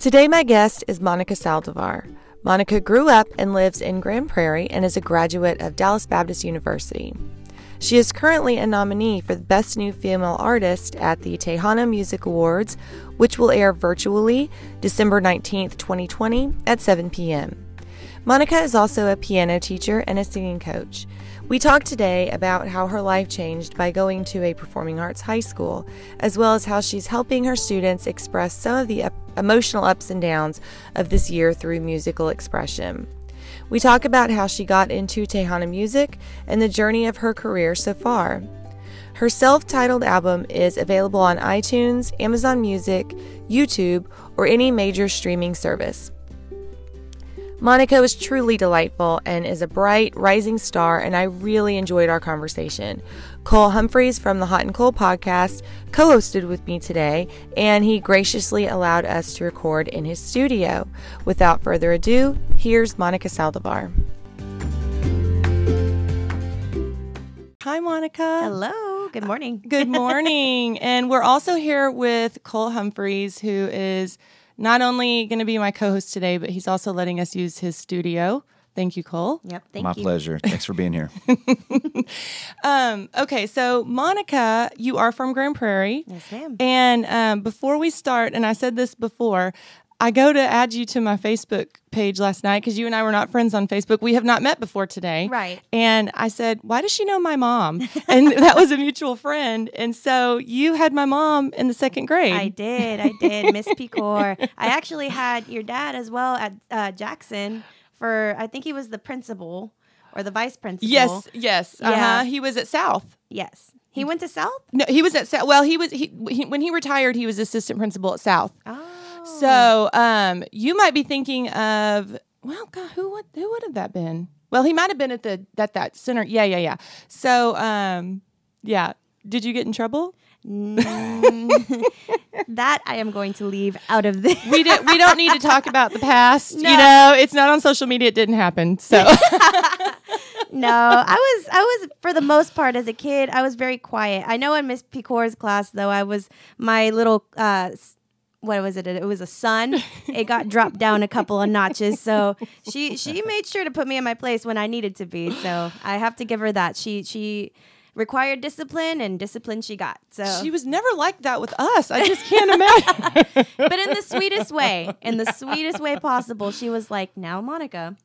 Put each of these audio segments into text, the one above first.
Today, my guest is Monica Saldivar. Monica grew up and lives in Grand Prairie and is a graduate of Dallas Baptist University. She is currently a nominee for the Best New Female Artist at the Tejano Music Awards, which will air virtually December 19th, 2020 at 7 p.m. Monica is also a piano teacher and a singing coach. We talked today about how her life changed by going to a performing arts high school, as well as how she's helping her students express some of the emotional ups and downs of this year through musical expression. We talk about how she got into Tejano music and the journey of her career so far. Her self titled album is available on iTunes, Amazon Music, YouTube, or any major streaming service. Monica was truly delightful and is a bright, rising star, and I really enjoyed our conversation. Cole Humphreys from the Hot N Cole podcast co hosted with me today, and he graciously allowed us to record in his studio. Without further ado, here's Monica Saldivar. Hi, Monica. Hello. Good morning. Good morning. and we're also here with Cole Humphreys, who is not only going to be my co-host today, but he's also letting us use his studio. Thank you, Cole. Yep. Thank My you. pleasure. Thanks for being here. um, okay, so Monica, you are from Grand Prairie. Yes, ma'am. And um, before we start, and I said this before, I go to add you to my Facebook page last night because you and I were not friends on Facebook. We have not met before today. Right. And I said, Why does she know my mom? And that was a mutual friend. And so you had my mom in the second grade. I did. I did. Miss Picor. I actually had your dad as well at uh, Jackson for, I think he was the principal or the vice principal. Yes, yes. Yeah. Uh-huh. He was at South. Yes. He went to South? No, he was at South. Well, he was he, he when he retired, he was assistant principal at South. Oh. So, um, you might be thinking of well, God, who would who would have that been? Well, he might have been at the at that center. Yeah, yeah, yeah. So, um, yeah. Did you get in trouble? Mm, that I am going to leave out of this. We did. We don't need to talk about the past. No. You know, it's not on social media. It didn't happen. So, no, I was I was for the most part as a kid, I was very quiet. I know in Miss Picor's class though, I was my little uh what was it? It was a sun. It got dropped down a couple of notches. So she she made sure to put me in my place when I needed to be. So I have to give her that. She she required discipline and discipline she got. So she was never like that with us. I just can't imagine. but in the sweetest way, in the sweetest way possible, she was like, "Now, Monica,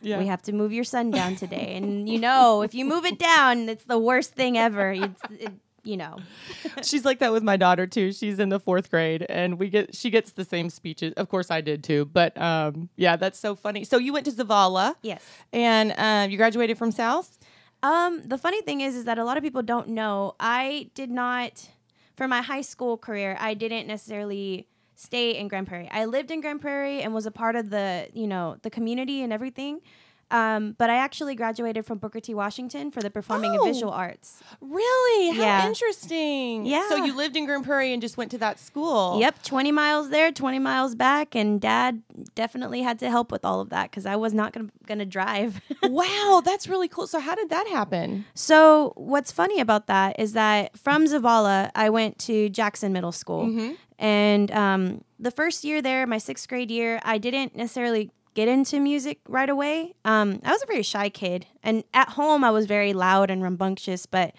yeah. we have to move your sun down today. And you know, if you move it down, it's the worst thing ever. It's, it, you know, She's like that with my daughter too. She's in the fourth grade, and we get she gets the same speeches. Of course, I did too. But um, yeah, that's so funny. So you went to Zavala, yes. and uh, you graduated from South. Um, the funny thing is, is that a lot of people don't know. I did not, for my high school career, I didn't necessarily stay in Grand Prairie. I lived in Grand Prairie and was a part of the, you know, the community and everything. Um, but I actually graduated from Booker T. Washington for the performing and Oh. visual arts. Really? How Yeah. interesting. Yeah. So you lived in Grand Prairie and just went to that school. Yep, 20 miles there, 20 miles back. And dad definitely had to help with all of that because I was not going to drive. wow, that's really cool. So how did that happen? so, what's funny about that is that from Zavala, I went to Jackson Middle School. Mm-hmm. And um, the first year there, my sixth grade year, I didn't necessarily get into music right away. Um, I was a very shy kid. And at home, I was very loud and rambunctious. But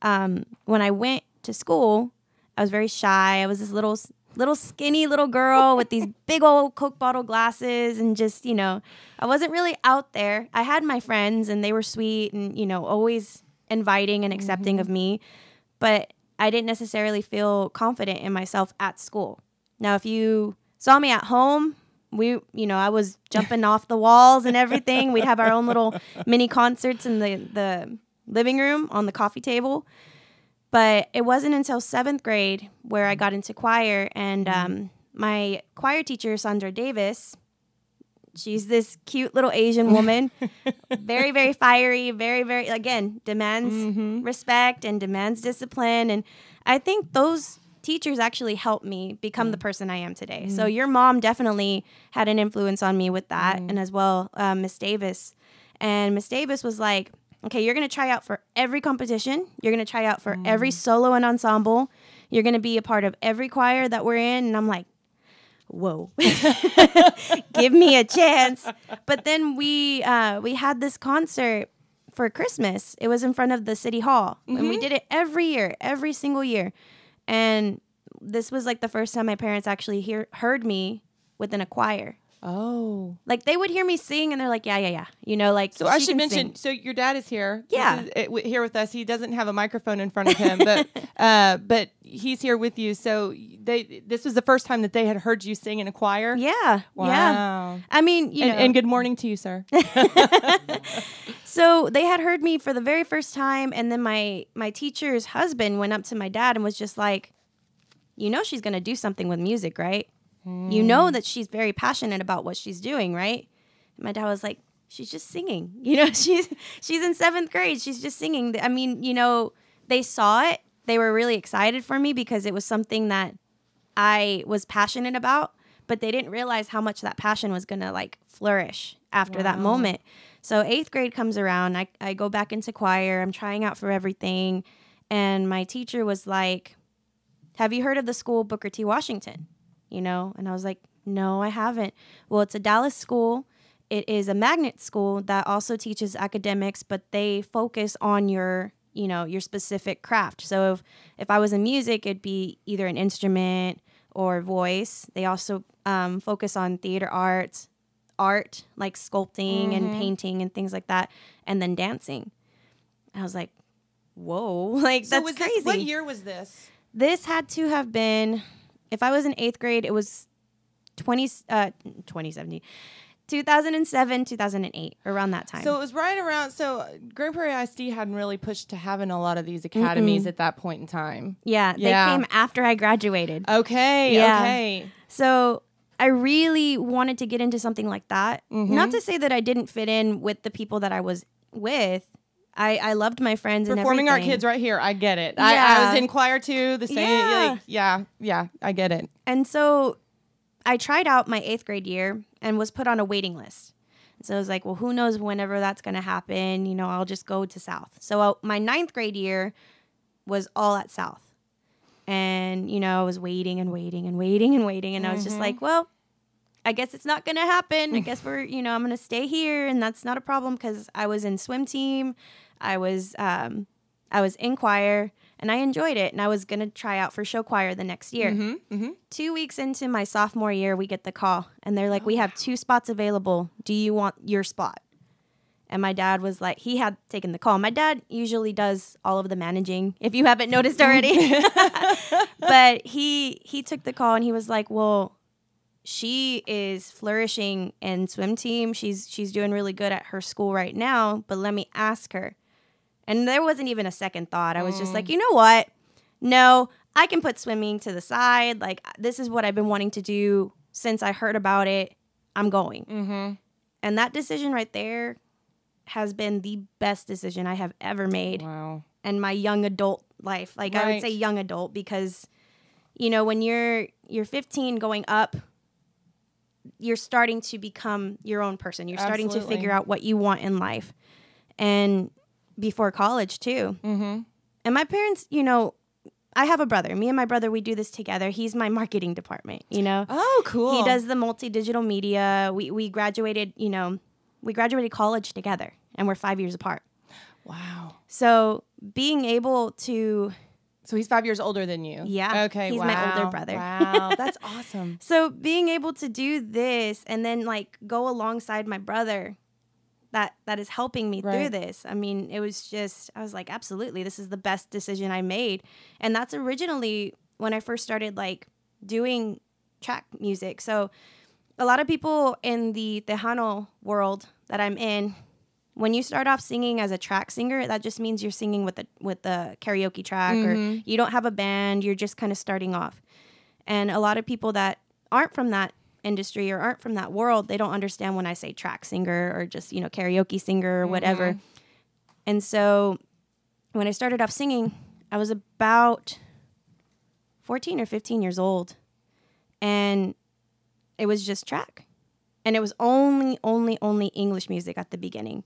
um, when I went to school, I was very shy. I was this little, little skinny little girl with these big old Coke bottle glasses, and just you know, I wasn't really out there. I had my friends, and they were sweet, and you know, always inviting and accepting of me, but I didn't necessarily feel confident in myself at school. Now, if you saw me at home, we, you know, I was jumping off the walls and everything. We'd have our own little mini concerts in the the living room on the coffee table. But it wasn't until seventh grade where I got into choir, and um, my choir teacher, Sandra Davis, she's this cute little Asian woman, very, very fiery, very, very, again, demands Mm-hmm. respect and demands discipline. And I think those teachers actually helped me become the mm. person I am today. So mm. your mom definitely had an influence on me with that, mm. and as well, uh, Miss Davis. And Miss Davis was like, okay, you're going to try out for every competition. You're going to try out for every solo and ensemble. You're going to be a part of every choir that we're in. And I'm like, whoa, give me a chance. But then we uh, we had this concert for Christmas. It was in front of the city hall, and we mm-hmm. did it every year, every single year. And this was like the first time my parents actually hear heard me within a choir. Oh. Like they would hear me sing, and they're like, "Yeah, yeah, yeah," you know, like. So I should mention. sing. So your dad is here. Yeah. is, w- here with us. He doesn't have a microphone in front of him, but uh, but he's here with you. So they this was the first time that they had heard you sing in a choir. Yeah, yeah. Wow. I mean, you and, know, and good morning to you, sir. So they had heard me for the very first time, and then my my teacher's husband went up to my dad and was just like, "You know, she's gonna do something with music, right? You know mm. that she's very passionate about what she's doing, right?" And my dad was like, "She's just singing. You know, she's she's in seventh grade. She's just singing. I mean, you know, they saw it. They were really excited for me because it was something that I was passionate about, but they didn't realize how much that passion was gonna like flourish after that moment. So eighth grade comes around, I, I go back into choir, I'm trying out for everything, and my teacher was like, Have you heard of the school Booker T. Washington? You know? And I was like, No, I haven't. Well, it's a Dallas school. It is a magnet school that also teaches academics, but they focus on your you know your specific craft so if if i was in music it'd be either an instrument or voice they also um, focus on theater arts art like sculpting and painting and things like that and then dancing i was like whoa like so that's was crazy this what year was this? this had to have been if i was in eighth grade it was 20 uh 2017 2007 2008 around that time So it was right around. So Grand Prairie ISD hadn't really pushed to having a lot of these academies at that point in time. yeah they came after i graduated Okay. Yeah. Okay. So I really wanted to get into something like that. Mm-hmm. Not to say that I didn't fit in with the people that I was with. I, I loved my friends and Performing everything. kids right here. I get it. I, I was in choir too. The same. Yeah. Like, yeah. Yeah. I get it. And so I tried out my eighth grade year and was put on a waiting list. And so I was like, well, who knows whenever that's going to happen? You know, I'll just go to South. So uh, my ninth grade year was all at South. And, you know, I was waiting and waiting and waiting and waiting. And I was just like, well, I guess it's not going to happen. I guess we're, you know, I'm going to stay here. And that's not a problem because I was in swim team. I was, um, I was in choir and I enjoyed it. And I was going to try out for show choir the next year Mm-hmm. two weeks into my sophomore year, we get the call and they're like, We have two spots available. Do you want your spot? And my dad was like, he had taken the call. My dad usually does all of the managing, if you haven't noticed already. but he he took the call and he was like, Well, she is flourishing in swim team. She's she's doing really good at her school right now, but let me ask her. And there wasn't even a second thought. I was just like, you know what? No, I can put swimming to the side. Like this is what I've been wanting to do since I heard about it. I'm going. Mm-hmm. And that decision right there has been the best decision I have ever made Wow. in my young adult life. Like I would say young adult because you know, when you're you're 15 going up, you're starting to become your own person. You're starting to figure out what you want in life. And before college too. Mm-hmm. And my parents, you know, I have a brother. Me and my brother, we do this together. He's my marketing department, you know. Oh, cool. He does the multi digital media. We we graduated, you know, we graduated college together and we're 5 years apart. Wow. So, being able to So he's five years older than you. Yeah, Okay. he's wow. my older brother. Wow. That's awesome. so being able to do this and then like go alongside my brother that that is helping me through this. I mean, it was just I was like, absolutely, this is the best decision I made. And that's originally when I first started like doing track music. So a lot of people in the Tejano world that I'm in, when you start off singing as a track singer, that just means you're singing with the with the karaoke track or mm-hmm. you don't have a band, you're just kind of starting off. And a lot of people that aren't from that industry or aren't from that world, they don't understand when I say track singer or just, you know, karaoke singer or whatever. Mm-hmm. And so when I started off singing, I was about 14 or 15 years old. And it was just track. And it was only, only, only English music at the beginning.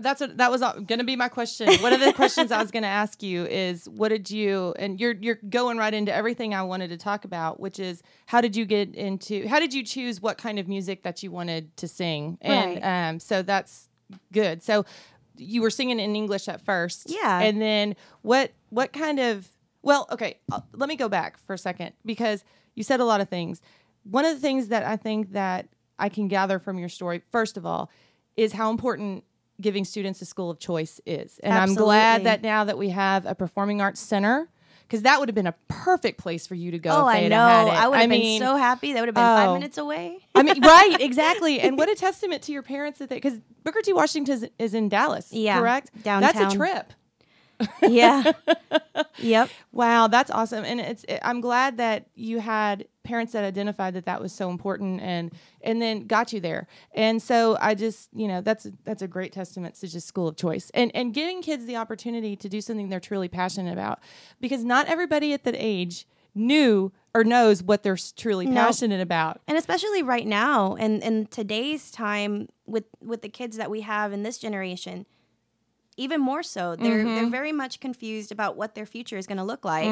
That's what that was going to be my question. One of the questions I was going to ask you is, what did you? And you're you're going right into everything I wanted to talk about, which is how did you get into? How did you choose what kind of music that you wanted to sing? And Right. um, so that's good. So you were singing in English at first, Yeah. And then what? What kind of? Well, okay. uh, Let me go back for a second because you said a lot of things. One of the things that I think that I can gather from your story, first of all, is how important giving students a school of choice is. And I'm glad that now that we have a performing arts center, because that would have been a perfect place for you to go. Oh, if they I know. I would have been mean, so happy. That would have been oh. five minutes away. I mean, right, exactly. And what a testament to your parents that they, because Booker T. Washington is, is in Dallas, Yeah, correct? Downtown. That's a trip. Yeah. yep. Wow, that's awesome, and it's it, I'm glad that you had parents that identified that that was so important and and then got you there. And so I just you know that's that's a great testament to just school of choice and and giving kids the opportunity to do something they're truly passionate about because not everybody at that age knew or knows what they're truly No. passionate about. and especially right now and in today's time with with the kids that we have in this generation even more so they're Mm-hmm. they're very much confused about what their future is going to look like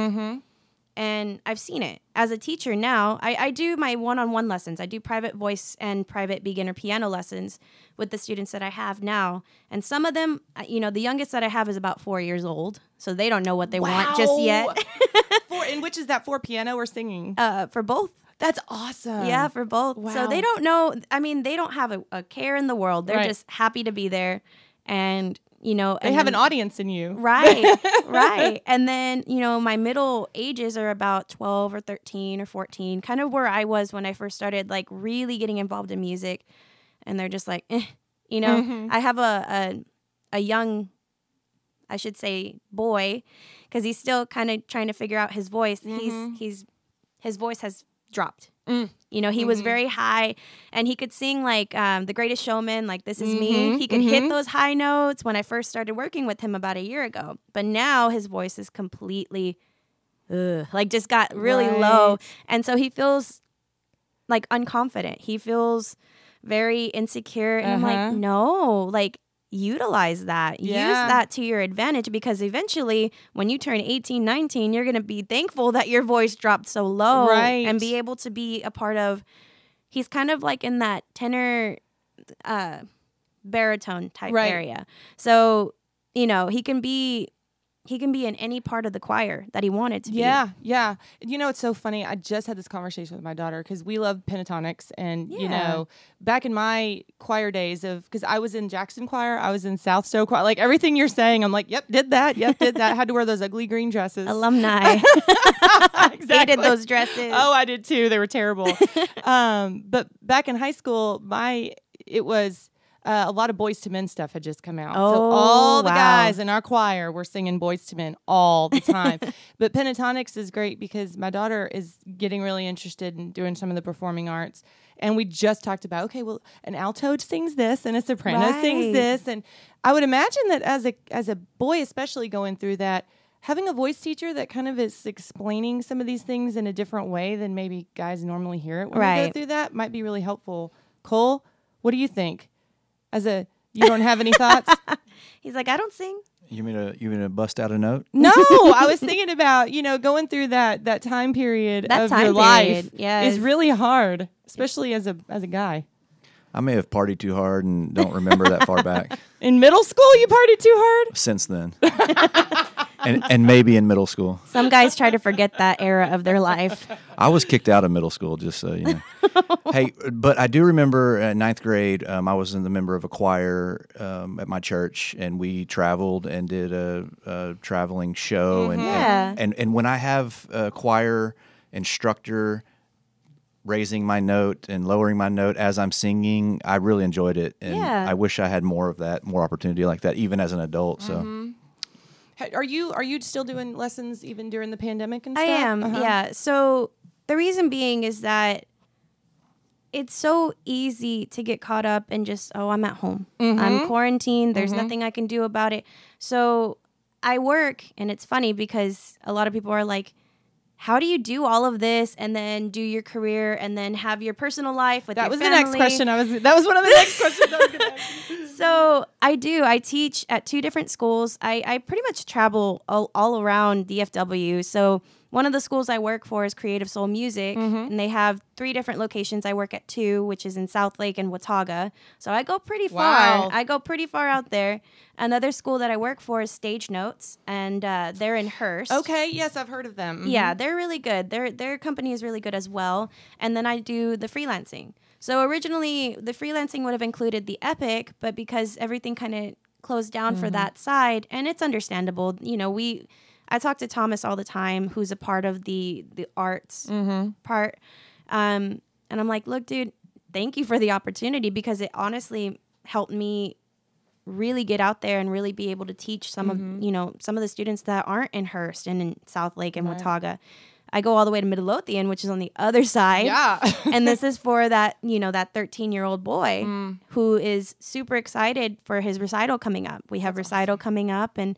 and i've seen it as a teacher now I, I do my one-on-one lessons i do private voice and private beginner piano lessons with the students that i have now and some of them uh, you know the youngest that i have is about four years old so they don't know what they want just yet Wow. for, and which is that for piano or singing? uh, for both That's awesome. Yeah, for both. Wow. So they don't know. I mean, they don't have a, a care in the world. They're Right. just happy to be there, and you know, they have an audience in you. Right, right. And then you know, my middle ages are about twelve or thirteen or fourteen, kind of where I was when I first started, like really getting involved in music. And they're just like, eh, you know, Mhm. I have a a, a young, I should say, boy, because he's still kind of trying to figure out his voice. Mhm. He's he's his voice has dropped. Mm. You know, he was Mhm. very high and he could sing like um, The Greatest Showman, like This Is Mhm, Me. He could mhm. hit those high notes when I first started working with him about a year ago. But now his voice is completely, ugh, like just got really low. And so he feels like unconfident. He feels very insecure. And I'm Uh-huh. like, no, like utilize that. Use that to your advantage because eventually when you turn 18, 19, you're going to be thankful that your voice dropped so low Right. and be able to be a part of he's kind of like in that tenor uh baritone type Right. area. So, you know, he can be he can be in any part of the choir that he wanted to be. Yeah, yeah. You know, it's so funny. I just had this conversation with my daughter because we love Pentatonix, and you know, back in my choir days of because I was in Jackson Choir, I was in South Show Choir. Like everything you're saying, I'm like, yep, did that, yep, did that. had to wear those ugly green dresses. Alumni exactly. hated those dresses. Oh, I did too. They were terrible. um, but back in high school, my it was uh, a lot of Boyz II Men stuff had just come out. so Oh, all the wow. guys in our choir were singing Boyz II Men all the time. but Pentatonix is great because my daughter is getting really interested in doing some of the performing arts. And we just talked about okay, well, an alto sings this and a soprano sings this, and I would imagine that as a as a boy, especially going through that, having a voice teacher that kind of is explaining some of these things in a different way than maybe guys normally hear it when they go through that might be really helpful. Cole, what do you think? As a you don't have any thoughts? He's like, I don't sing. You mean to you mean to bust out a note? No, I was thinking about you know going through that that time period That of time your life Yeah, yes. is really hard, especially as a as a guy. I may have partied too hard and don't remember that far back In middle school, you partied too hard. since then. and and maybe in middle school. Some guys try to forget that era of their life. I was kicked out of middle school, just so you know. hey, but I do remember in ninth grade, um, I was in the member of a choir um, at my church, and we traveled and did a, a traveling show. And, Yeah. and and when I have a choir instructor raising my note and lowering my note as I'm singing, I really enjoyed it, and Yeah. I wish I had more of that, more opportunity like that, even as an adult. So. Mm-hmm. Ha- Are you are you still doing lessons even during the pandemic and I stuff? am, Uh-huh. yeah. So the reason being is that it's so easy to get caught up in just, oh, I'm at home. Mm-hmm. I'm quarantined. There's nothing I can do about it. So I work, and it's funny because a lot of people are like, how do you do all of this and then do your career and then have your personal life with That was the next question. I was that was one of the next questions I was going to ask. so I do. I teach at two different schools. I, I pretty much travel all, all around DFW. So one of the schools I work for is Creative Soul Music, and they have three different locations. I work at two, which is in Southlake and Watauga. So I go pretty Wow. far. I go pretty far out there. Another school that I work for is Stage Notes, and uh, they're in Hurst. Okay, yes, I've heard of them. Mhm. Yeah, they're really good. Their their company is really good as well. And then I do the freelancing. So originally the freelancing would have included the Epic, but because everything kind of closed down for that side, and it's understandable. You know, we I talk to Thomas all the time, who's a part of the the arts mm-hmm. part. Um, and I'm like, look, dude, thank you for the opportunity because it honestly helped me really get out there and really be able to teach some of mm-hmm. you know some of the students that aren't in Hurst and in Southlake and Watauga. I go all the way to Midlothian, which is on the other side. Yeah. and this is for that you know that 13 year old boy mm. who is super excited for his recital coming up. We have recital coming up, and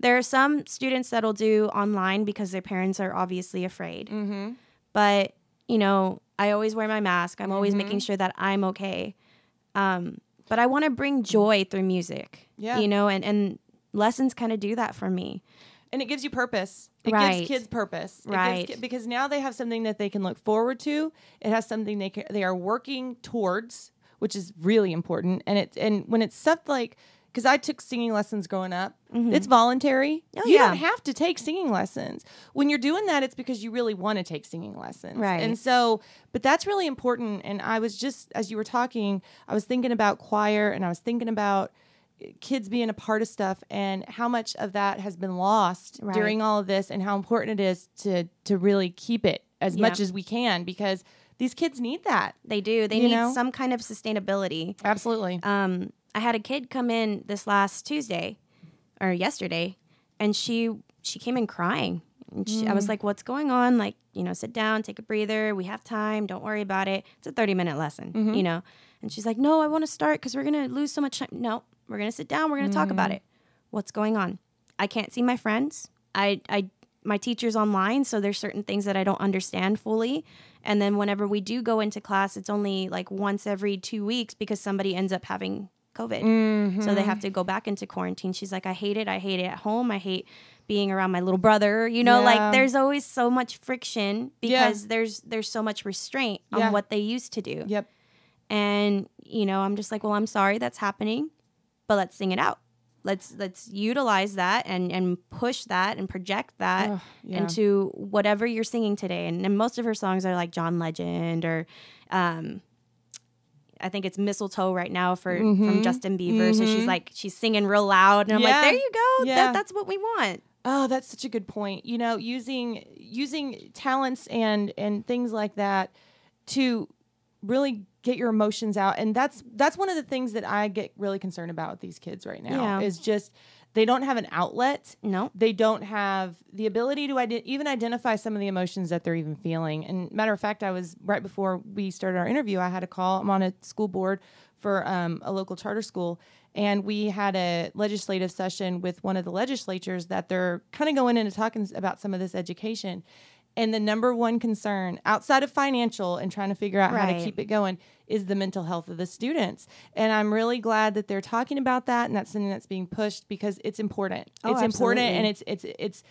there are some students that'll do online because their parents are obviously afraid. mm-hmm. But you know, I always wear my mask. I'm always making sure that I'm okay. Um, but I want to bring joy through music. Yeah. you know, and and lessons kind of do that for me. and it gives you purpose. It Right. gives kids purpose, It gives Right. ki- because now they have something that they can look forward to. It has something they ca- they are working towards, which is really important. And it and when it's stuff like because I took singing lessons growing up, it's voluntary. Mm-hmm. Oh, you yeah. don't have to take singing lessons. When you're doing that, it's because you really want to take singing lessons, Right. And so, but that's really important. And I was just as you were talking, I was thinking about choir, and I was thinking about kids being a part of stuff and how much of that has been lost Right. during all of this and how important it is to to really keep it as much as we can because these kids need that. They do. They You need know? some kind of sustainability. Absolutely. um, I had a kid come in this last Tuesday or yesterday, and she she came in crying. And she, I was mm. like, "What's going on? Like, you know, sit down, take a breather. We have time. Don't worry about it. It's a thirty minute lesson, you mm-hmm. know." And she's like, "No, I want to start because we're gonna lose so much time." No, we're gonna sit down. We're gonna talk about mm. it. What's going on? I can't see my friends. I I my teacher's online, so there's certain things that I don't understand fully. And then whenever we do go into class, it's only like once every two weeks because somebody ends up having COVID. So they have to go back into quarantine. She's like, I hate it. I hate it at home. I hate being around my little brother. You know, Yeah. like there's always so much friction Yeah. because there's there's so much restraint on Yeah. what they used to do. Yep. And you know, I'm just like, well, I'm sorry that's happening, but let's sing it out. Let's let's utilize that and and push that and project that yeah. into whatever you're singing today. And, and most of her songs are like John Legend or um I think it's mistletoe right now for from Justin Bieber. So she's like she's singing real loud, and I'm Mm-hmm. Yeah. like, there you go. Yeah. That, that's what we want. Oh, that's such a good point. You know, using using talents and and things like that to really get your emotions out. And that's that's one of the things that I get really concerned about with these kids right now Yeah. is just they don't have an outlet. No. They don't have the ability to even identify some of the emotions that they're even feeling. And matter of fact, I was right before we started our interview. I had a call. I'm on a school board for um, a local charter school, and we had a legislative session with one of the legislatures that they're kind of going into talking about some of this education. And the number one concern outside of financial and trying to figure out how to keep it going is the mental health of the students. And I'm really glad that they're talking about that and that's something that's being pushed because it's important. Oh, it's important and it's it's it's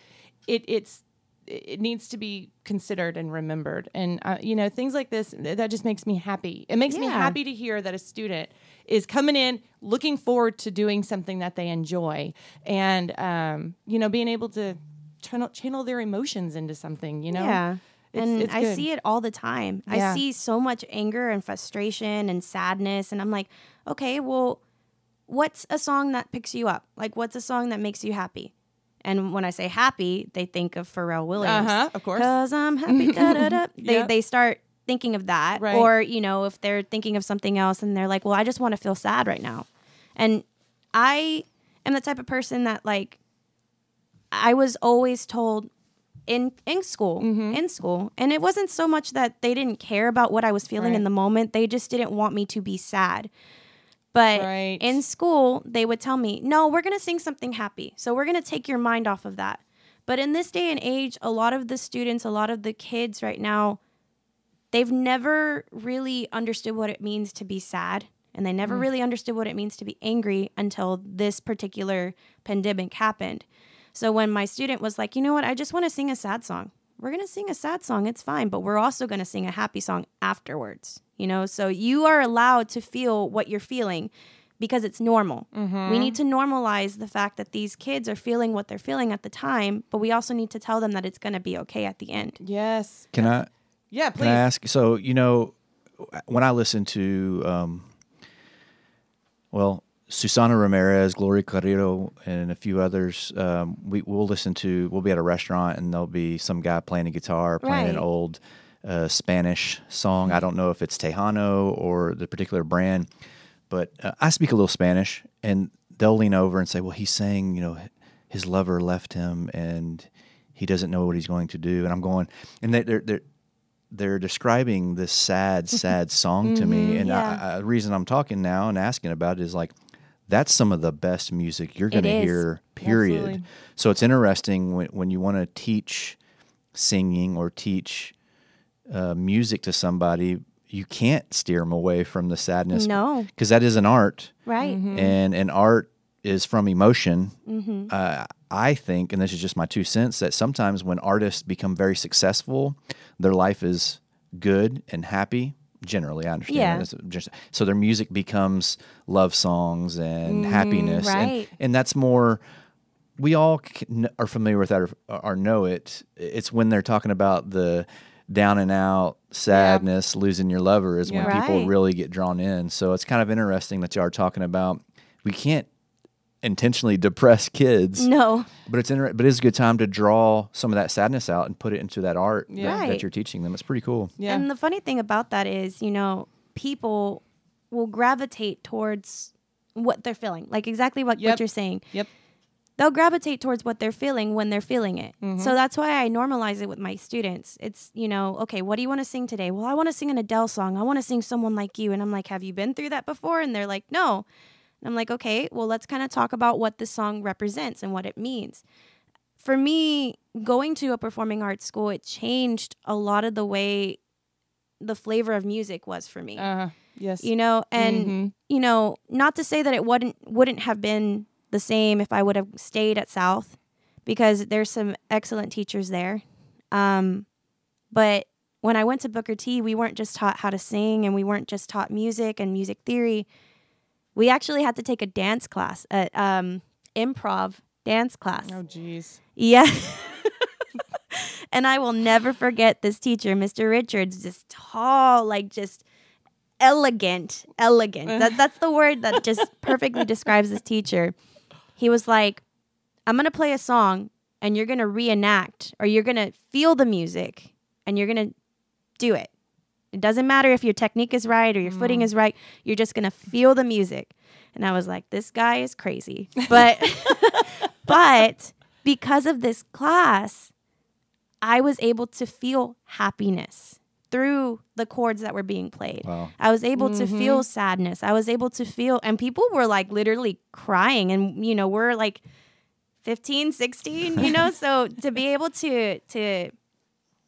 it it's it needs to be considered and remembered. And uh, you know things like this that just makes me happy. It makes me happy to hear that a student is coming in looking forward to doing something that they enjoy. And um, you know being able to channel, channel their emotions into something you know Yeah. It's- and it's I see it all the time. Yeah. I see so much anger and frustration and sadness. And I'm like, okay, well, what's a song that picks you up? Like, what's a song that makes you happy? And when I say happy, they think of Pharrell Williams. Uh-huh, of course. Cause I'm happy. da, da, da. They, Yep. they start thinking of that. Right. Or, you know, if they're thinking of something else and they're like, well, I just want to feel sad right now. And I am the type of person that, like, I was always told in in school, Mm-hmm. in school, and it wasn't so much that they didn't care about what I was feeling in the moment. They just didn't want me to be sad. But Right. in school, they would tell me, "No, we're going to sing something happy. So we're going to take your mind off of that." But in this day and age, a lot of the students, a lot of the kids right now, they've never really understood what it means to be sad. And they never really understood what it means to be angry until this particular pandemic happened. So when my student was like, you know what, I just want to sing a sad song. We're going to sing a sad song. It's fine. But we're also going to sing a happy song afterwards. You know, so you are allowed to feel what you're feeling because it's normal. We need to normalize the fact that these kids are feeling what they're feeling at the time, but we also need to tell them that it's going to be okay at the end. Yes. Can I Yeah, can please. I ask? So you know, when I listen to, um, well, Susana Ramirez, Gloria Carrillo, and a few others, um, we we'll listen to. We'll be at a restaurant and there'll be some guy playing a guitar, playing an old uh, Spanish song. I don't know if it's Tejano or the particular brand, but uh, I speak a little Spanish, and they'll lean over and say, "Well, he's saying, you know, his lover left him, and he doesn't know what he's going to do." And I'm going, and they, they're they're they're describing this sad, sad song to me, and yeah. I, I, the reason I'm talking now and asking about it is like. That's some of the best music you're going to hear, period. Absolutely. So it's interesting when, when you want to teach singing or teach uh, music to somebody, you can't steer them away from the sadness. No. because that is an art, Right. and and art is from emotion. Uh, I think, and this is just my two cents, that sometimes when artists become very successful, their life is good and happy. Generally, I understand. Yeah. Just, so their music becomes love songs and mm, happiness, and- right. and that's more we all are familiar with that or, or know it. It's when they're talking about the down and out sadness, losing your lover, is when Yeah. people really get drawn in. So it's kind of interesting that you are talking about. We can't intentionally depress kids, No. but it's inter- but it's a good time to draw some of that sadness out and put it into that art that, Right. that you're teaching them. It's pretty cool. Yeah. And the funny thing about that is, you know, people will gravitate towards what they're feeling. Like exactly what, Yep. what you're saying. Yep. They'll gravitate towards what they're feeling when they're feeling it. Mm-hmm. So that's why I normalize it with my students. It's, you know, okay, what do you want to sing today? Well, I want to sing an Adele song. I want to sing someone like you. And I'm like, have you been through that before? And they're like, no. And I'm like, okay, well, let's kind of talk about what the song represents and what it means. For me, going to a performing arts school, it changed a lot of the way the flavor of music was for me. Uh, yes. you know, and Mhm. you know, not to say that it wouldn't wouldn't have been the same if I would have stayed at South, because there's some excellent teachers there. Um, but when I went to Booker T, we weren't just taught how to sing, and we weren't just taught music and music theory. We actually had to take a dance class, a um, improv dance class. Oh, jeez. Yeah. and I will never forget this teacher, Mr. Richards, just tall, like just elegant, elegant. That, that's the word that just perfectly describes this teacher. He was like, I'm going to play a song and you're going to reenact or you're going to feel the music and you're going to do it. It doesn't matter if your technique is right or your footing mm. is right. You're just going to feel the music. And I was like, this guy is crazy. But but because of this class, I was able to feel happiness through the chords that were being played. Wow. I was able to mm-hmm. feel sadness. I was able to feel, and people were like literally crying. And, you know, we're like 15, 16, you know? so to be able to, to,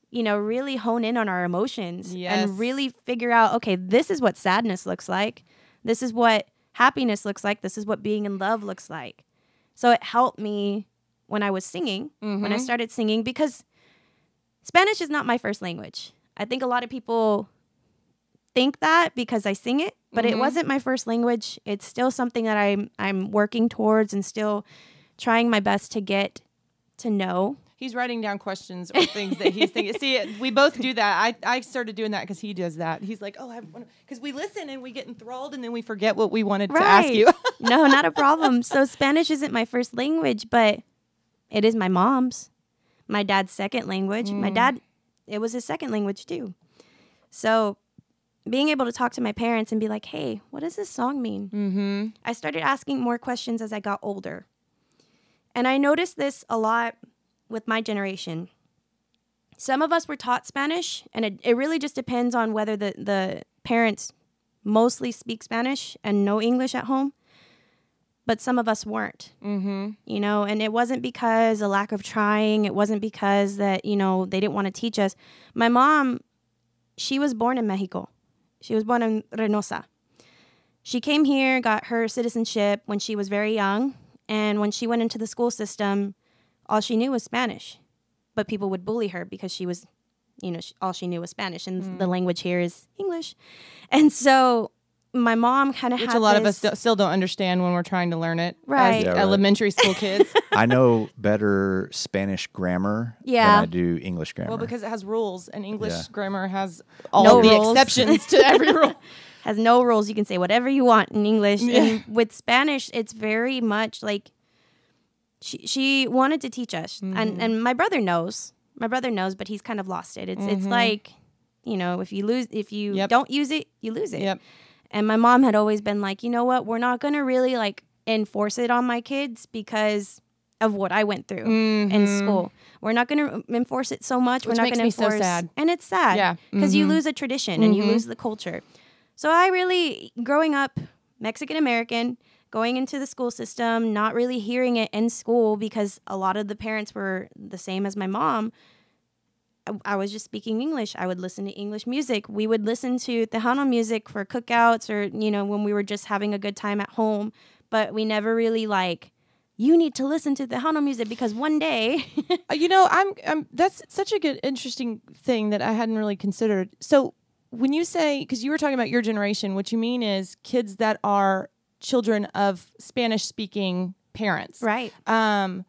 you know, really hone in on our emotions Yes. and really figure out, okay, this is what sadness looks like. This is what happiness looks like. This is what being in love looks like. So it helped me when I was singing, when I mm-hmm. started singing, because Spanish is not my first language. I think a lot of people think that because I sing it, but it mm-hmm. wasn't my first language. It's still something that I'm I'm working towards and still trying my best to get to know. He's writing down questions or things that he's thinking. See, we both do that. I, I started doing that because he does that. He's like, oh, I because we listen and we get enthralled and then we forget what we wanted to ask you. no, not a problem. So Spanish isn't my first language, but it is my mom's. My dad's second language. My dad, it was his second language too. So being able to talk to my parents and be like, hey, what does this song mean? mm-hmm. I started asking more questions as I got older. And I noticed this a lot with my generation. Some of us were taught Spanish, and it, it really just depends on whether the, the parents mostly speak Spanish and know English at home. but some of us weren't. Mm-hmm. You know, and it wasn't because a lack of trying. It wasn't because that you know they didn't want to teach us. My mom, she was born in Mexico. She was born in Reynosa. She came here, got her citizenship when she was very young, and when she went into the school system, all she knew was Spanish. But people would bully her because she was, you know, sh all she knew was Spanish, and the mm. language here is English. And so my mom kind of Which had a lot of us this- do- still don't understand when we're trying to learn it. Right. As Yeah, right. elementary school kids. I know better Spanish grammar Yeah. than I do English grammar. well, because it has rules, and English Yeah. grammar has all No the rules. exceptions to every rule. has no rules. You can say whatever you want in English. And with Spanish, it's very much like she she wanted to teach us, Mm-hmm. and and my brother knows. My brother knows, but he's kind of lost it. It's it's Mm-hmm. like, you know, if you lose, if you Yep. don't use it, you lose it. Yep. And my mom had always been like, you know what, we're not gonna really like enforce it on my kids because of what I went through in school. We're not gonna enforce it so much. Mm-hmm. Which we're not makes gonna me so sad. and it's sad, Yeah. because you Mhm. lose a tradition and you lose the culture. So I really, growing up Mexican American, going into the school system, not really hearing it in school because a lot of the parents were the same as my mom. I- was just speaking English. I would listen to English music. We would listen to Tejano music for cookouts or, you know, when we were just having a good time at home. But we never really like, you need to listen to Tejano music because one day, Uh, you know, I'm, I'm. That's such a good, interesting thing that I hadn't really considered. So, when you say, because you were talking about your generation, what you mean is kids that are children of Spanish-speaking parents, right? Um,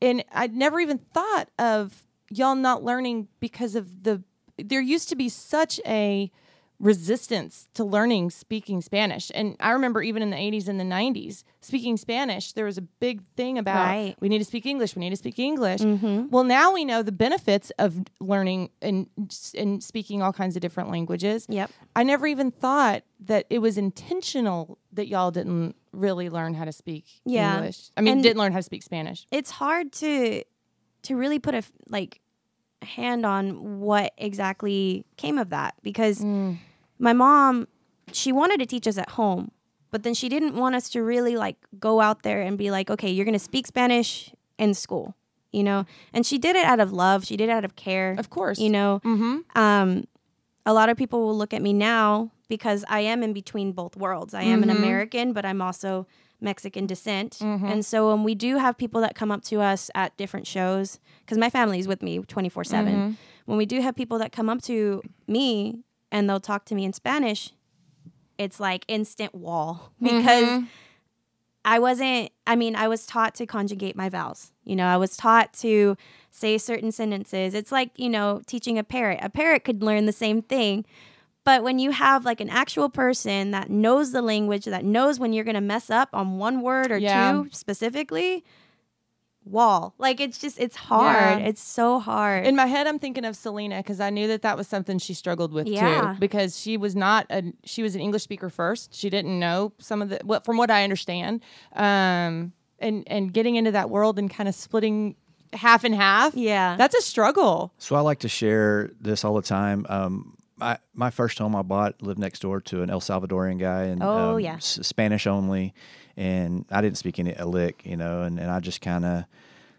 and I'd never even thought of y'all not learning because of the. There used to be such a resistance to learning speaking Spanish, and I remember even in the '80s and the '90s, speaking Spanish, there was a big thing about Right. we need to speak English, we need to speak English. Mm-hmm. Well, now we know the benefits of learning and and speaking all kinds of different languages. Yep. I never even thought that it was intentional that y'all didn't really learn how to speak Yeah. English. I mean, And- didn't learn how to speak Spanish. it's hard to to really put a like hand on what exactly came of that because mm. My mom she wanted to teach us at home but then she didn't want us to really like go out there and be like okay you're going to speak spanish in school you know and she did it out of love she did it out of care Of course. you know Mm-hmm. um, a lot of people will look at me now because I am in between both worlds. I am an American, but I'm also Mexican descent. And so when we do have people that come up to us at different shows, because my family is with me 24 7, when we do have people that come up to me and they'll talk to me in Spanish, it's like instant wall mm-hmm. because I wasn't, I mean, I was taught to conjugate my vowels. You know, I was taught to say certain sentences. It's like, you know, teaching a parrot. A parrot could learn the same thing. But when you have like an actual person that knows the language, that knows when you're going to mess up on one word or Yeah. two specifically, wall. Like it's just, it's hard. Yeah. It's so hard. In my head, I'm thinking of Selena because I knew that that was something she struggled with Yeah. too. Because she was not a she was an English speaker first. She didn't know some of the what from what I understand. Um, and and getting into that world and kind of splitting half and half. Yeah. that's a struggle. So I like to share this all the time. Um, my my first home I bought lived next door to an El Salvadorian guy, and Oh, um, yeah. s- Spanish only, and I didn't speak any a lick, you know, and, and I just kind of,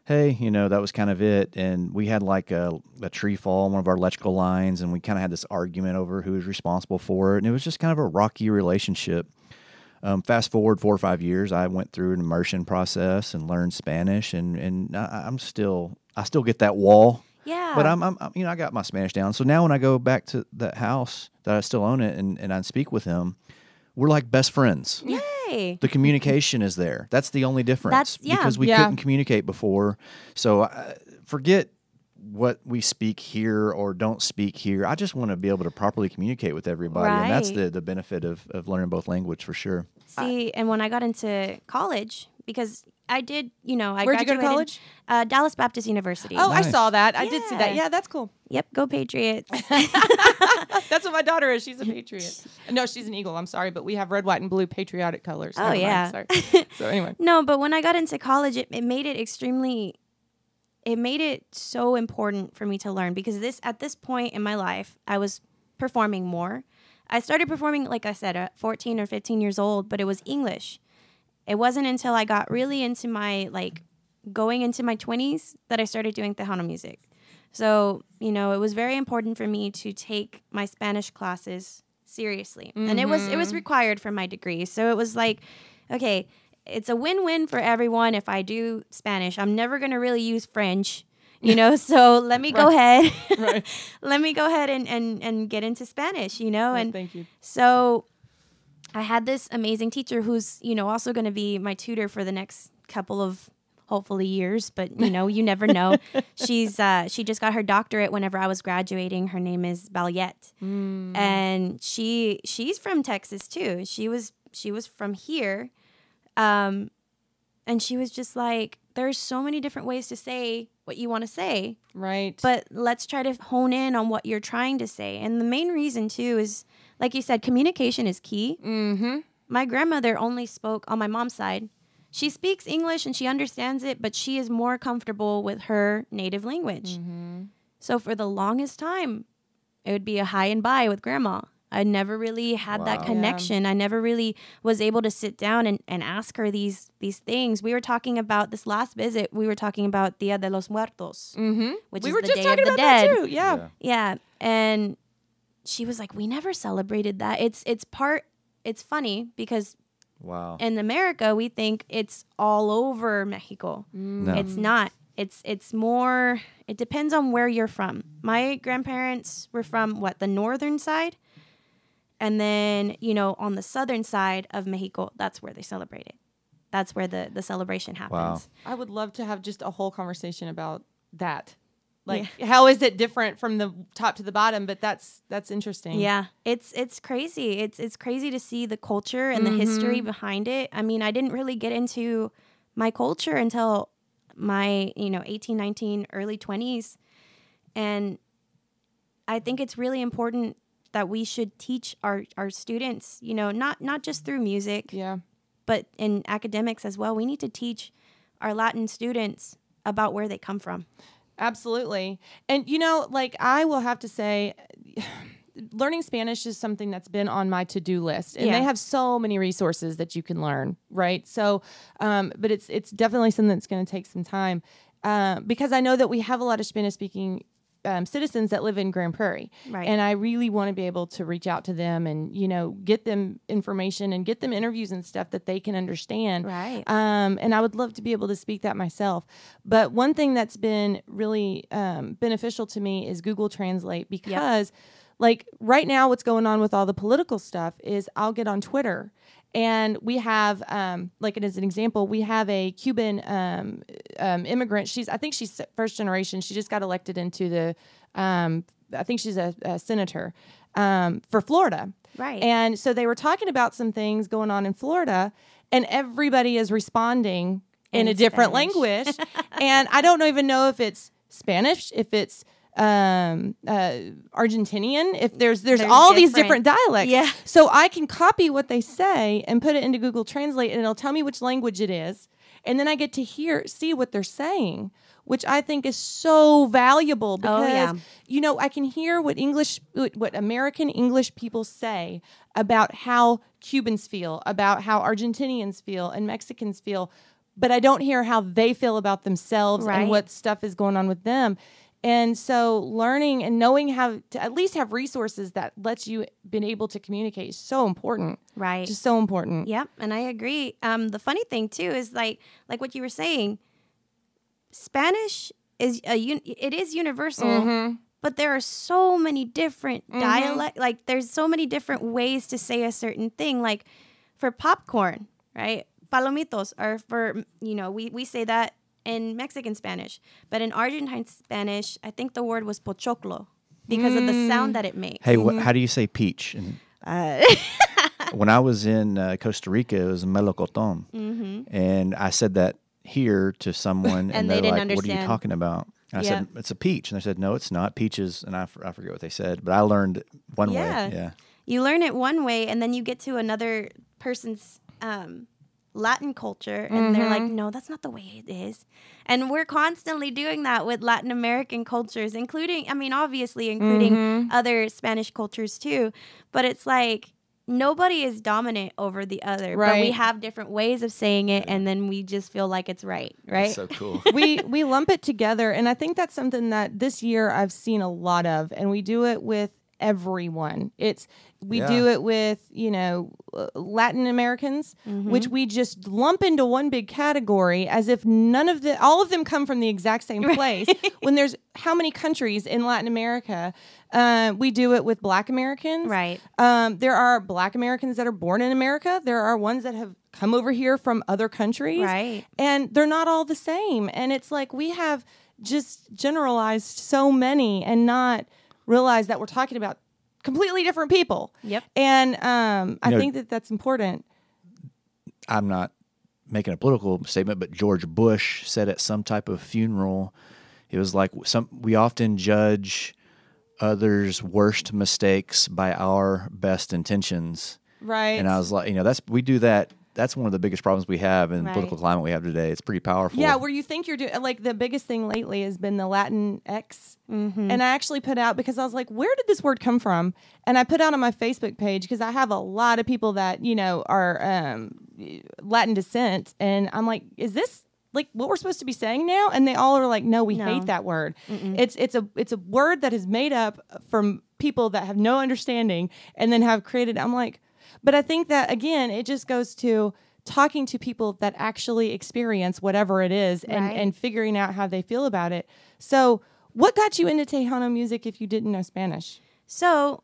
hey, you know, that was kind of it. And we had like a, a tree fall on one of our electrical lines, and we kind of had this argument over who was responsible for it, and it was just kind of a rocky relationship. Um, fast forward four or five years, I went through an immersion process and learned Spanish, and and I, I'm still I still get that wall yeah. but I'm, I'm, I'm, you know, I got my Spanish down. So now when I go back to that house that I still own it and, and I speak with him, we're like best friends. Yay. The communication is there. That's the only difference. That's- yeah. Because we Yeah. couldn't communicate before. So uh, forget what we speak here or don't speak here. I just want to be able to properly communicate with everybody. And that's the, the benefit of, of learning both language for sure. See, and when I got into college, because I did, you know, I Where'd you go to college? Uh, Dallas Baptist University. Oh, I saw that. I did see that. Yeah. Yeah, that's cool. Yep, go Patriots. That's what my daughter is. She's a patriot. No, she's an eagle. I'm sorry, but we have red, white, and blue patriotic colors. Oh, Never mind. yeah. Sorry. So anyway, no, but when I got into college, it, it made it extremely. It made it so important for me to learn because this at this point in my life, I was performing more. I started performing, like I said, at 14 or 15 years old, but it was English. It wasn't until I got really into my like going into my 20s that I started doing Tejano music. So, you know, it was very important for me to take my Spanish classes seriously. And it was it was mm-hmm. required for my degree. So it was like, okay, it's a win-win for everyone if I do Spanish. I'm never going to really use French. You know, so let me go ahead. Right. let me go ahead and, and, and get into Spanish, you know? And thank you. so I had this amazing teacher who's, you know, also going to be my tutor for the next couple of hopefully years, but you know, you never know. She's uh she just got her doctorate whenever I was graduating. Her name is Balyette. And she she's from Texas too. She was she was from here. Um and she was just like there's so many different ways to say what you want to say Right. but let's try to hone in on what you're trying to say. And the main reason too is, like you said, communication is key. mm-hmm. My grandmother only spoke on my mom's side. She speaks English and she understands it, but she is more comfortable with her native language. So for the longest time, it would be a hi and bye with grandma. I never really had that Wow. connection. I never really was able to sit down and, and ask her these these things. We were talking about this last visit. We were talking about Dia de los Muertos, Mm-hmm. which we is were the just Day talking of the about that Dead. too. Yeah. Yeah. Yeah, and she was like, "We never celebrated that. It's it's part. It's funny because Wow. in America we think it's all over Mexico. Mm. No. It's not. It's it's more. It depends on where you're from. My grandparents were from what the northern side, and then you know on the southern side of Mexico, that's where they celebrate it. That's where the the celebration happens. Wow. I would love to have just a whole conversation about that. Like, how is it different from the top to the bottom? But that's that's interesting. Yeah, it's it's crazy. It's it's crazy to see the culture and the history mm-hmm. behind it. I mean, I didn't really get into my culture until my, you know, 18, 19, early 20s. And I think it's really important that we should teach our our students, you know, not not just through music, Yeah. but in academics as well. We need to teach our Latin students about where they come from. Absolutely. And you know, like I will have to say learning Spanish is something that's been on my to-do list. And Yeah. they have so many resources that you can learn, right? So um but it's it's definitely something that's going to take some time. Um, because I know that we have a lot of Spanish speaking um, citizens that live in Grand Prairie, Right. and I really want to be able to reach out to them and you know get them information and get them interviews and stuff that they can understand. Right. Um, and I would love to be able to speak that myself. But one thing that's been really um, beneficial to me is Google Translate because, like, right now, what's going on with all the political stuff is I'll get on Twitter. And we have, um, like, as an example, we have a Cuban um, um, immigrant. She's, I think she's first generation. She just got elected into the, um, I think she's a, a senator um, for Florida. Right. And so they were talking about some things going on in Florida, and everybody is responding in, In a different language. and I don't even know if it's Spanish, if it's um uh argentinian if there's there's, There's all these different different- dialects Yeah. so i can copy what they say and put it into google translate and it'll tell me which language it is and then i get to hear see what they're saying which i think is so valuable because Oh, yeah. you know i can hear what english what what american english people say about how cubans feel about how argentinians feel and mexicans feel but i don't hear how they feel about themselves Right. and what stuff is going on with them and so learning and knowing how to at least have resources that lets you been able to communicate is so important right. just so important Yep, and I agree. Um, the funny thing too is like like what you were saying. Spanish is a un- it is universal, Mm-hmm. but there are so many different dialect. Like there's so many different ways to say a certain thing. Like for popcorn, right? Palomitos are for you know we we say that in Mexican Spanish, but in Argentine Spanish, I think the word was pochoclo because of the sound that it makes. Hey, wh- how do you say peach? And Uh, when I was in uh, Costa Rica, it was melocoton, and I said that here to someone, and, Mm-hmm. And they they're didn't like, "What are you understand. talking about?" And I said, "It's a peach," and they said, "No, it's not peaches." And I, f- I forget what they said, but I learned one Yeah. way. Yeah, you learn it one way and then you get to another person's um, latin culture and they're like mm-hmm. no that's not the way it is and we're constantly doing that with latin american cultures including i mean obviously including mm-hmm. other spanish cultures too but it's like nobody is dominant over the other, but we have different ways of saying it, and then we just feel like it's right, right? So cool. we we lump it together and i think that's something that this year i've seen a lot of and we do it with everyone it's we Yeah. do it with you know uh, latin americans which we just lump into one big category as if none of the all of them come from the exact same place when there's how many countries in latin america uh, we do it with black americans Right. um, there are black Americans that are born in America. There are ones that have come over here from other countries. Right. And they're not all the same. And it's like we have just generalized so many and not realized that we're talking about completely different people. Yep. And um, I know- think that that's important. I'm not making a political statement, but George Bush said at some type of funeral, it was like some we often judge others' worst mistakes by our best intentions. Right. And I was like, you know, that's we do that. That's one of the biggest problems we have in the political climate we have today. It's pretty powerful. Yeah, where you think you're doing like the biggest thing lately has been the Latin X. Mm-hmm. And I actually put out because I was like, where did this word come from? And I put out on my Facebook page because I have a lot of people that, you know, are um, Latin descent. And I'm like, is this like what we're supposed to be saying now? And they all are like, no, we No. hate that word. It's it's a it's a word that is made up from people that have no understanding and then have created. I'm like, but I think that again, it just goes to talking to people that actually experience whatever it is and, Right. and figuring out how they feel about it. So, what got you into Tejano music if you didn't know Spanish? So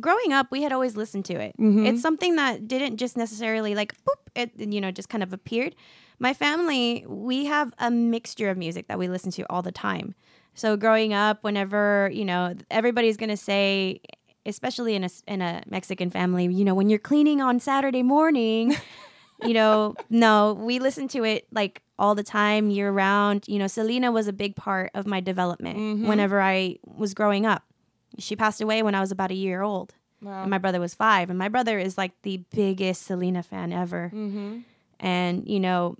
growing up, we had always listened to it. Mm-hmm. It's something that didn't just necessarily like boop, it you know just kind of appeared. My family, we have a mixture of music that we listen to all the time. So growing up, whenever you know everybody's gonna say, especially in a in a Mexican family, you know when you're cleaning on Saturday morning. you know, no, we listen to it like all the time, year round. You know, Selena was a big part of my development mm-hmm. whenever I was growing up. She passed away when I was about a year old. Wow. And my brother was five. And my brother is like the biggest Selena fan ever. Mm-hmm. And, you know,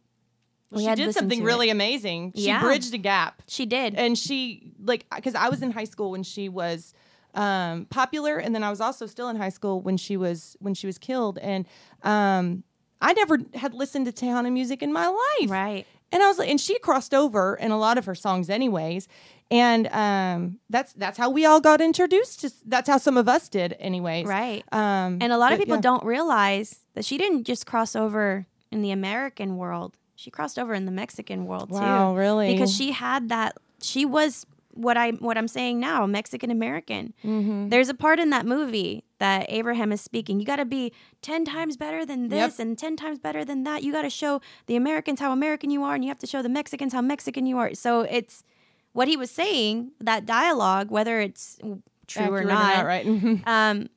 we she did something really it. amazing. She Yeah. bridged a gap. She did. And she, like, because I was in high school when she was um, popular, and then I was also still in high school when she was when she was killed, and um, I never had listened to Tejano music in my life. right. And I was like, and she crossed over in a lot of her songs, anyways. And um, that's that's how we all got introduced to. That's how some of us did, anyways. Right. Um, And a lot of people yeah. don't realize that she didn't just cross over in the American world. She crossed over in the Mexican world Wow, too. really? Because she had that she was what I what I'm saying now, Mexican American. Mm-hmm. There's a part in that movie that Abraham is speaking. You got to be 10 times better than this Yep. and 10 times better than that. You got to show the Americans how American you are and you have to show the Mexicans how Mexican you are. So it's what he was saying, that dialogue, whether it's true or Accurate not, right? um,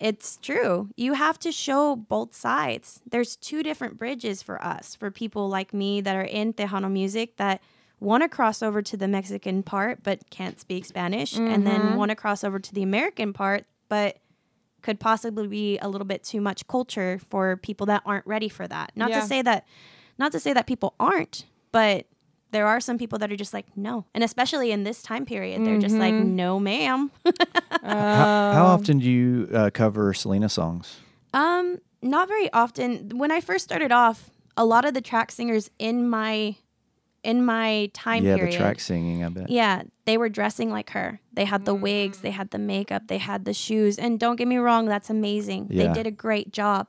it's true. You have to show both sides. There's two different bridges for us, for people like me that are in Tejano music that want to cross over to the Mexican part but can't speak Spanish, and then want to cross over to the American part but could possibly be a little bit too much culture for people that aren't ready for that. Not Yeah. to say that, not to say that people aren't, but there are some people that are just like no, and especially in this time period, they're just like no, ma'am. How, how often do you uh, cover Selena songs? Um, not very often. When I first started off, a lot of the track singers in my in my time yeah, period. the track singing. I bet. Yeah, they were dressing like her. They had the wigs, they mm. had the makeup, they had the shoes. And don't get me wrong, that's amazing. Yeah. They did a great job.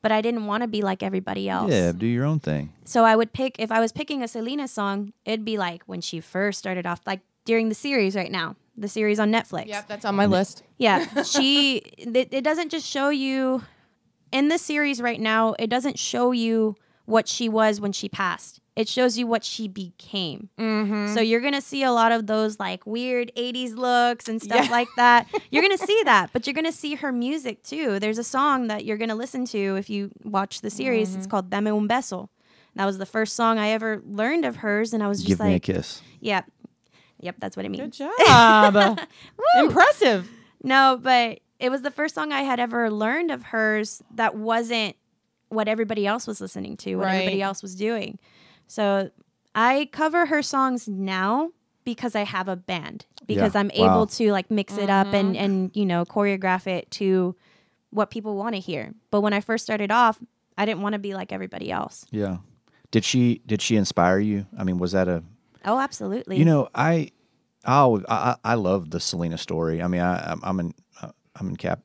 But I didn't want to be like everybody else. Yeah, do your own thing. So I would pick if I was picking a Selena song, it'd be like when she first started off, like during the series right now, the series on Netflix. Yep, that's on my list. Yeah, she. It, it doesn't just show you in the series right now. It doesn't show you what she was when she passed. It shows you what she became. Mm-hmm. So you're gonna see a lot of those like weird '80s looks and stuff Yeah. like that. You're gonna see that, but you're gonna see her music too. There's a song that you're gonna listen to if you watch the series. Mm-hmm. It's called "Dame un beso." That was the first song I ever learned of hers, and I was just Give me a kiss. "Yep, yep, that's what it means." Good job. Impressive. No, but it was the first song I had ever learned of hers that wasn't what everybody else was listening to, what everybody else was doing. So I cover her songs now because I have a band because Yeah. I'm Wow. able to like mix it up and and you know choreograph it to what people want to hear. But when I first started off, I didn't want to be like everybody else. Yeah. Did she did she inspire you? I mean, was that a Oh, absolutely. you know I I I I I love the Selena story. I mean, I I'm, I'm in uh, I'm in cap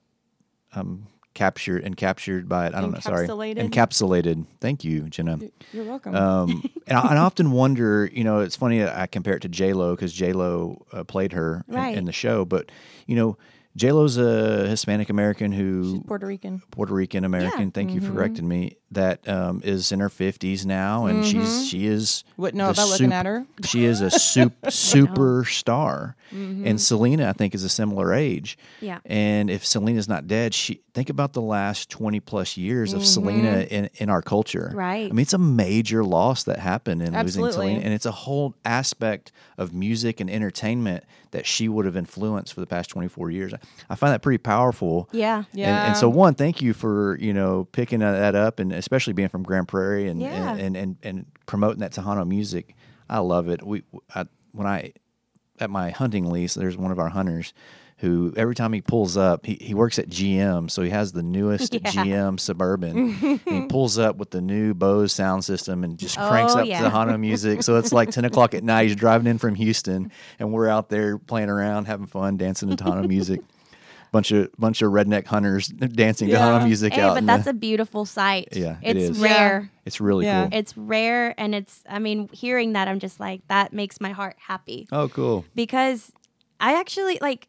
I'm captured and captured by it. I don't know. Sorry, Encapsulated? encapsulated. Thank you, Jenna. You're welcome. Um, and, I, and I often wonder, you know, it's funny I compare it to J Lo because J Lo uh, played her in, Right. in the show, but you know, J Lo's a Hispanic American who She's Puerto Rican. Puerto Rican American. Thank you for correcting me. That um, is in her fifties now, and mm-hmm. she's she is Wouldn't know the about looking sup- at her. She is a sup- superstar, mm-hmm. and Selena, I think, is a similar age. Yeah. And if Selena's not dead, she think about the last twenty plus years of Selena mm-hmm. in, in our culture. Right. I mean, it's a major loss that happened in losing Selena, and it's a whole aspect of music and entertainment that she would have influenced for the past twenty four years. I find that pretty powerful. yeah. And, Yeah. and so one, thank you for you know picking that up, and especially being from Grand Prairie and Yeah. and, and, and and promoting that Tejano music. I love it. We I, when I at my hunting lease, there's one of our hunters who every time he pulls up, he, he works at GM, so he has the newest Yeah. GM Suburban. and he pulls up with the new Bose sound system and just cranks Oh, up yeah. Tejano music. So it's like 10 o'clock at night. He's driving in from Houston, and we're out there playing around, having fun, dancing to Tejano music. Bunch of bunch of redneck hunters dancing Yeah. Tejano music Hey, out. but that's the, a beautiful sight. Yeah, it it's is. rare. it's really Yeah. cool. It's rare, and it's. I mean, hearing that, I'm just like that makes my heart happy oh, cool. because I actually like.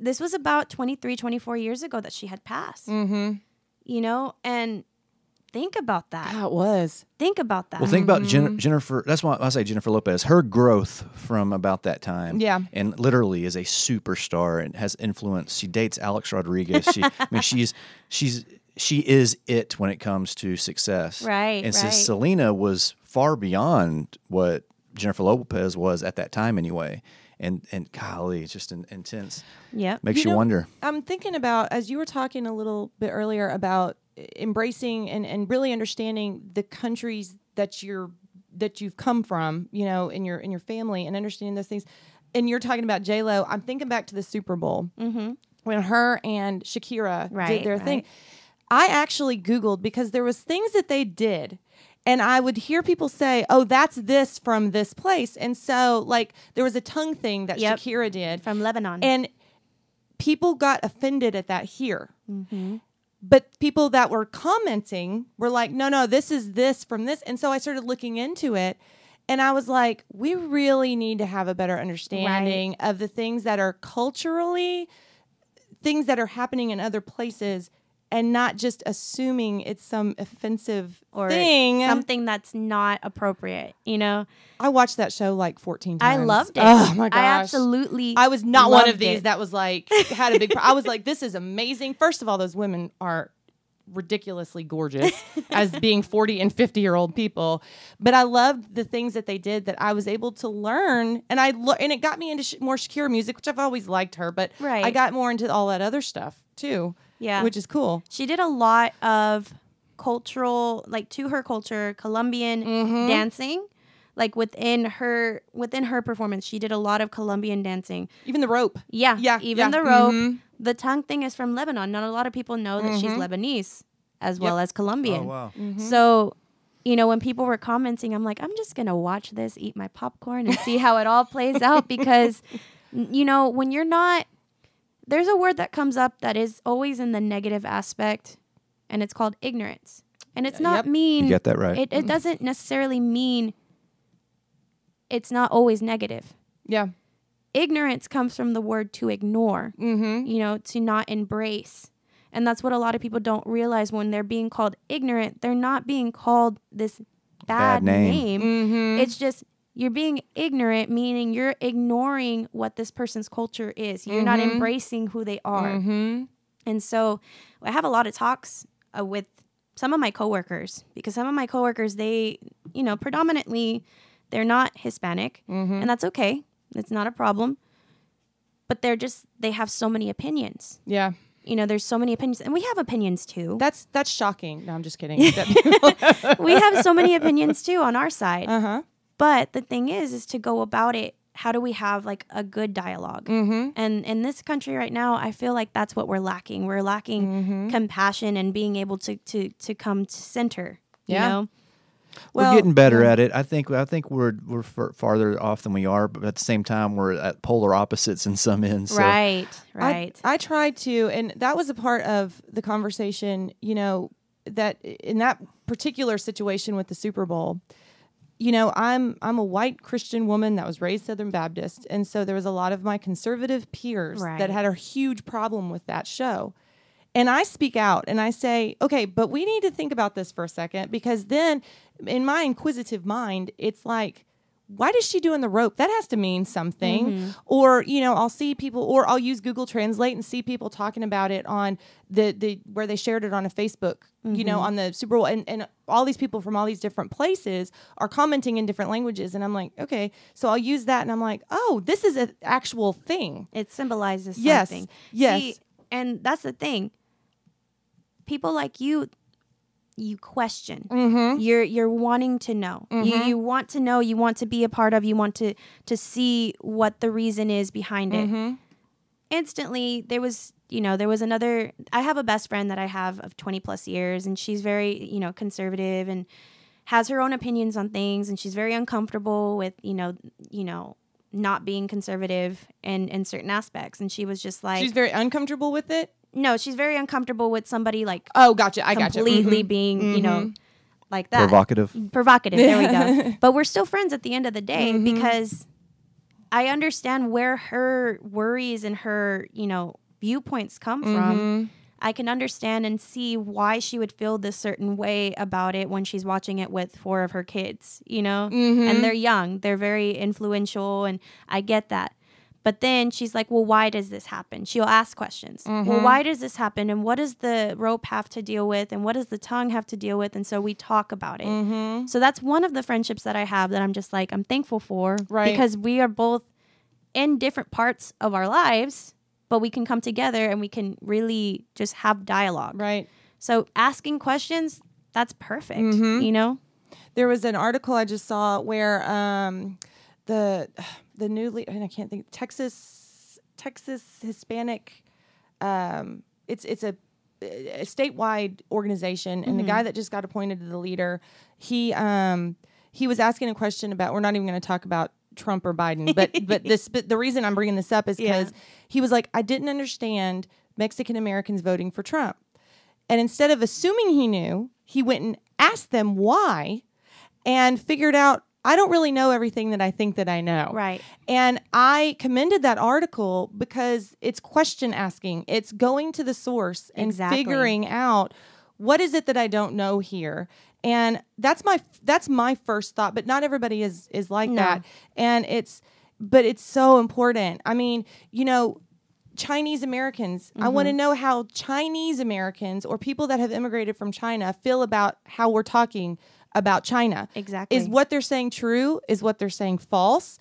This was about 23, 24 years ago that she had passed. Mm-hmm. You know, and think about that. God, it was. Think about that. Well, think about Jen- mm-hmm. Jennifer. That's why I say Jennifer Lopez. Her growth from about that time, Yeah. and literally is a superstar and has influence. She dates Alex Rodriguez. She, I mean, she's she's she is it when it comes to success. Right, And so right. Selena was far beyond what Jennifer Lopez was at that time, anyway. And and golly, it's just an, intense. Yep. Makes you, know, wonder. I'm thinking about as you were talking a little bit earlier about embracing and, and really understanding the countries that you're that you've come from, you know, in your in your family and understanding those things. And you're talking about J Lo. I'm thinking back to the Super Bowl Mm-hmm. when her and Shakira did Right, their thing. I actually Googled because there was things that they did. And I would hear people say, "Oh, that's this from this place," and so like there was a tongue thing that Yep. Shakira did, From Lebanon. and people got offended at that here. Mm-hmm. But people that were commenting were like, no, no, this is this from this. And so I started looking into it. And I was like, we really need to have a better understanding of the things that are culturally, things that are happening in other places, and not just assuming it's some offensive or thing. something that's not appropriate. You know, I watched that show like 14 times. I loved it. Oh my gosh. I absolutely. I was not one of these it. that was like had a big. Pro- I was like, this is amazing. First of all, those women are ridiculously gorgeous as being 40 and 50 year old people but i loved the things that they did that i was able to learn and i lo- and it got me into sh- more shakira music which i've always liked her but Right. i got more into all that other stuff too Yeah. which is cool She did a lot of cultural, like to her culture, Colombian Mm-hmm. dancing. Like within her within her performance, she did a lot of Colombian dancing. even the rope Yeah, Yeah, Even yeah. the rope. Mhm. The tongue thing is from Lebanon. Not a lot of people know that she's Lebanese as well as Colombian. Oh wow. So, you know, when people were commenting, I'm like, I'm just gonna watch this, eat my popcorn, and see how it all plays out because, you know, when you're not, there's a word that comes up that is always in the negative aspect, and it's called ignorance, and it's not Yep. mean. You get that right. It it doesn't necessarily mean. It's not always negative. yeah Ignorance comes from the word to ignore mm-hmm you know, to not embrace. And that's what a lot of people don't realize when they're being called ignorant. They're not being called this bad, Bad name. name. mm-hmm It's just you're being ignorant, meaning you're ignoring what this person's culture is. You're not Mhm. embracing who they are. mm-hmm And so I have a lot of talks uh, with some of my coworkers because some of my coworkers, they, you know, predominantly they're not Hispanic, Mm-hmm. and that's okay. It's not a problem. But they're just they have so many opinions yeah you know there's so many opinions and we have opinions too that's that's shocking no i'm just kidding we have so many opinions too on our side uh-huh but the thing is is to go about it how do we have like a good dialog mm-hmm. and in this country right now i feel like that's what we're lacking we're lacking Mm-hmm. compassion and being able to to to come to center you Yeah. know Well, we're getting better yeah. at it. I think. I think we're we're far, farther off than we are, but at the same time, we're at polar opposites in some ends. So. right I- right I, tried to, and that was a part of the conversation, you know, that in that particular situation with the Super Bowl, you know, I'm I'm a white Christian woman that was raised Southern Baptist, and so there was a lot of my conservative peers Right. that had a huge problem with that show. And I speak out and I say, okay, but we need to think about this for a second because then in my inquisitive mind, it's like, why does she doing the rope? That has to mean something. Mm-hmm. Or, you know, I'll see people or I'll use Google Translate and see people talking about it on the the where they shared it on a Facebook, you know, mm-hmm. on the Super Bowl and, and all these people from all these different places are commenting in different languages. And I'm like, okay, so I'll use that and I'm like, oh, this is an actual thing. it symbolizes Yes, something yes. See, and that's the thing people like you you question Mm-hmm. you're you're wanting to know you you want to know you want to be a part of you want to to see what the reason is behind it Mm-hmm. instantly there was you know there was another i have a best friend that i have of 20 plus years and she's very you know conservative and has her own opinions on things and she's very uncomfortable with you know you know not being conservative in in certain aspects and she was just like She's very uncomfortable with it. No she's very uncomfortable with somebody like Oh, gotcha. I gotcha. completely Mhm. being you know like that Provocative. provocative. There we go. but we're still friends at the end of the day Mm-hmm. because I understand where her worries and her, you know, viewpoints come Mm-hmm. from. I can understand and see why she would feel this certain way about it when she's watching it with four of her kids, you know? Mm-hmm. And they're young, they're very influential, and I get that. But then she's like, well, why does this happen? She'll ask questions. Mm-hmm. Well, why does this happen? And what does the rope have to deal with? And what does the tongue have to deal with? And so we talk about it. Mm-hmm. So that's one of the friendships that I have that I'm just like, I'm thankful for. Right. Because we are both in different parts of our lives, but we can come together and we can really just have dialogue. Right. So asking questions, that's perfect. Mm-hmm. You know? There was an article I just saw where um, the the newly and I can't think Texas Texas Hispanic um, it's it's a, a statewide organization and the guy that just got appointed to the leader he um, he was asking a question about we're not even going to talk about Trump or Biden but but this but the reason I'm bringing this up is Yeah. because he was like I didn't understand Mexican Americans voting for Trump and instead of assuming he knew, he went and asked them why and figured out I don't really know everything that I think that I know. Right. And I commended that article because it's question asking. It's going to the source and Exactly. figuring out what is it that I don't know here. And that's my that's my first thought, but not everybody is is like No. that. And it's but it's so important. I mean, you know, Chinese Americans. I want to Mm-hmm. know how Chinese Americans or people that have immigrated from China feel about how we're talking about China. Exactly. Is what they're saying true? Is what they're saying false?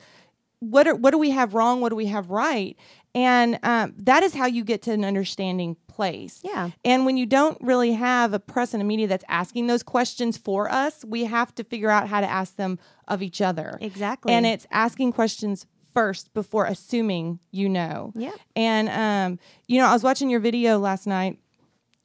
What are, what do we have wrong? What do we have right? And um, that is how you get to an understanding place. Yeah. And when you don't really have a press and a media that's asking those questions for us, we have to figure out how to ask them of each other. Exactly. And it's asking questions first before assuming you know. Yeah. And um, you know, I was watching your video last night,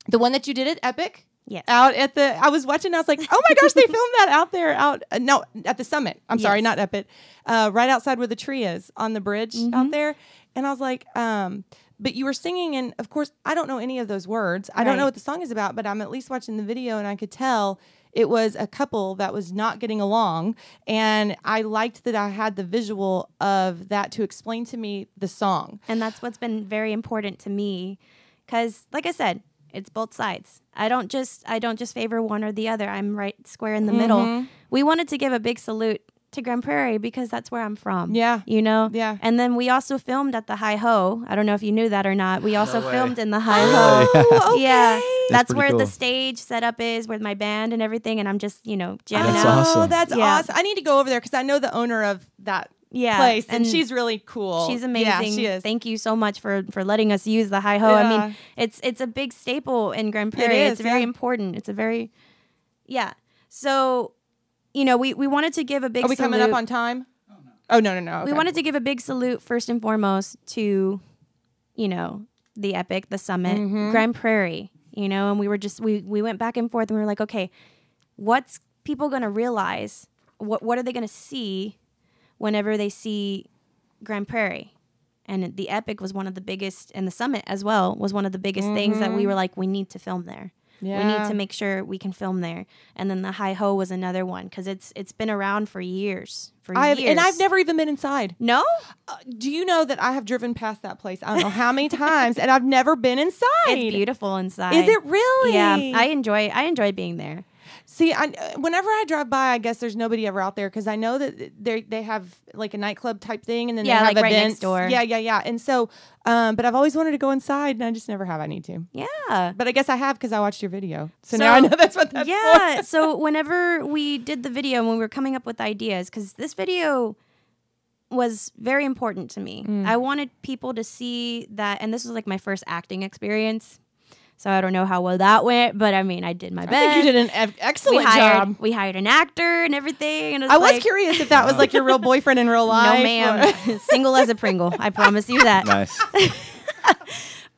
the one that you did at Epic. Yes. Out at the, I was watching. I was like, oh my gosh, they filmed that out there, out uh, no, at the summit. I'm sorry, Yes. not Epic, uh, right outside where the tree is on the bridge Mm-hmm. out there. And I was like, um, but you were singing, and of course, I don't know any of those words. I don't know what the song is about, but I'm at least watching the video, and I could tell it was a couple that was not getting along. And I liked that I had the visual of that to explain to me the song. and that's what's been very important to me because like i said it's both sides i don't just i don't just favor one or the other i'm right square in the Mm-hmm. middle we wanted to give a big salute to grand prairie because that's where i'm from Yeah. you know Yeah. and then we also filmed at the Hi Ho i don't know if you knew that or not we also way. filmed in the Hi Ho Oh, okay. yeah that's, pretty where the cool. stage setup is with my band and everything and i'm just you know jamming That's out awesome. Oh, that's Yeah. awesome. I need to go over there because I know the owner of that Yeah, place, and, and she's really cool. She's amazing. Yeah, she is. Thank you so much for for letting us use the Hi Ho. I mean, it's it's a big staple in Grand Prairie. is, it's very yeah. important. It's a very yeah. So, you know, we we wanted to give a big Are we coming salute. up on time? Oh no no no. we okay. wanted to give a big salute first and foremost to, you know, the epic, the summit, Mm-hmm. Grand Prairie. You know, and we were just we we went back and forth, and we were like, okay, what's people gonna realize? What what are they gonna see whenever they see Grand Prairie? And the epic was one of the biggest, and the summit as well was one of the biggest things that we were like, we need to film there. Yeah. We need Mm-hmm. To make sure we can film there. And then the Hi Ho was another one because it's it's been around for years. For I've, years. and I've never even been inside. no. Uh, do you know that I have driven past that place? I don't know how many times, and I've never been inside. It's beautiful inside. Is it really? Yeah, I enjoy. I enjoy being there. See, I, whenever I drive by, I guess there's nobody ever out there because I know that they they have like a nightclub type thing, and then Yeah, they have like right next door. Yeah, yeah, yeah. And so, um, but I've always wanted to go inside, and I just never have. I need to, Yeah. but I guess I have because I watched your video, so, So- now I know that's what that's yeah. for. so whenever we did the video and when we were coming up with ideas, because this video was very important to me. Mm. I wanted people to see that, and this was like my first acting experience. So I don't know how well that went, but I mean, I did my I best. think you did an ex- we excellent hired job. we hired an actor and everything, and it I was curious if that was like your real boyfriend in real life. No, ma'am. Single as a Pringle. I promise you that. Nice.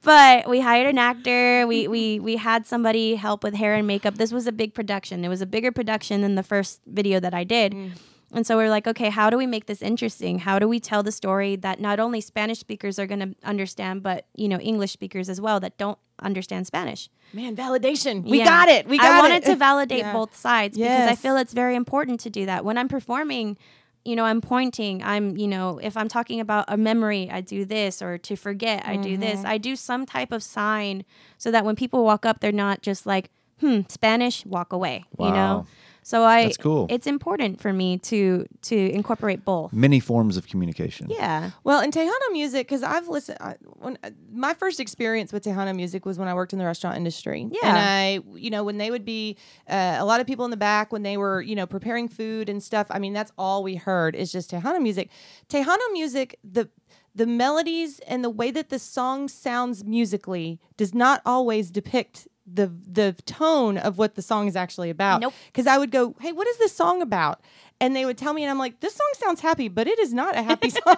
But we hired an actor. We we we had somebody help with hair and makeup. This was a big production. It was a bigger production than the first video that I did. Mm. And so we are like, okay, how do we make this interesting? How do we tell the story that not only Spanish speakers are going to understand, but you know English speakers as well that don't understand Spanish? Man, validation. We Yeah. got it. We got it I it. wanted to validate Yeah. both sides because I feel it's very important to do that. When I'm performing, you know, I'm pointing, I'm, you know, if I'm talking about a memory, I do this, or to forget, I do Mm-hmm. this. I do some type of sign so that when people walk up, they're not just like, hmm, Spanish, walk away, you know? Wow. So I, That's cool. It's important for me to to incorporate both. Many forms of communication. Yeah. Well, in Tejano music, because I've listened, I, when uh, my first experience with Tejano music was when I worked in the restaurant industry. Yeah. and I, you know, when they would be uh, a lot of people in the back when they were, you know, preparing food and stuff. I mean, that's all we heard is just Tejano music. Tejano music, the the melodies and the way that the song sounds musically does not always depict the the tone of what the song is actually about. Nope. Because I would go, "Hey, what is this song about?" And they would tell me, and I'm like, "This song sounds happy, but it is not a happy song."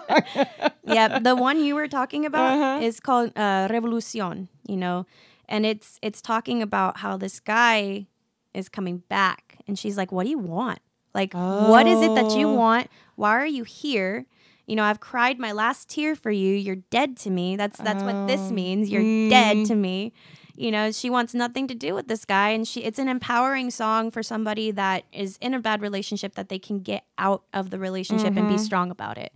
yeah, the one you were talking about Uh-huh. is called uh, Revolucion, you know, and it's it's talking about how this guy is coming back, and she's like, "What do you want? Like, what is it that you Oh. want? Why are you here?" You know, I've cried my last tear for you. You're dead to me. That's that's what Oh. this means. You're Mm. dead to me. You know, she wants nothing to do with this guy, and she it's an empowering song for somebody that is in a bad relationship that they can get out of the relationship and Mm-hmm. be strong about it.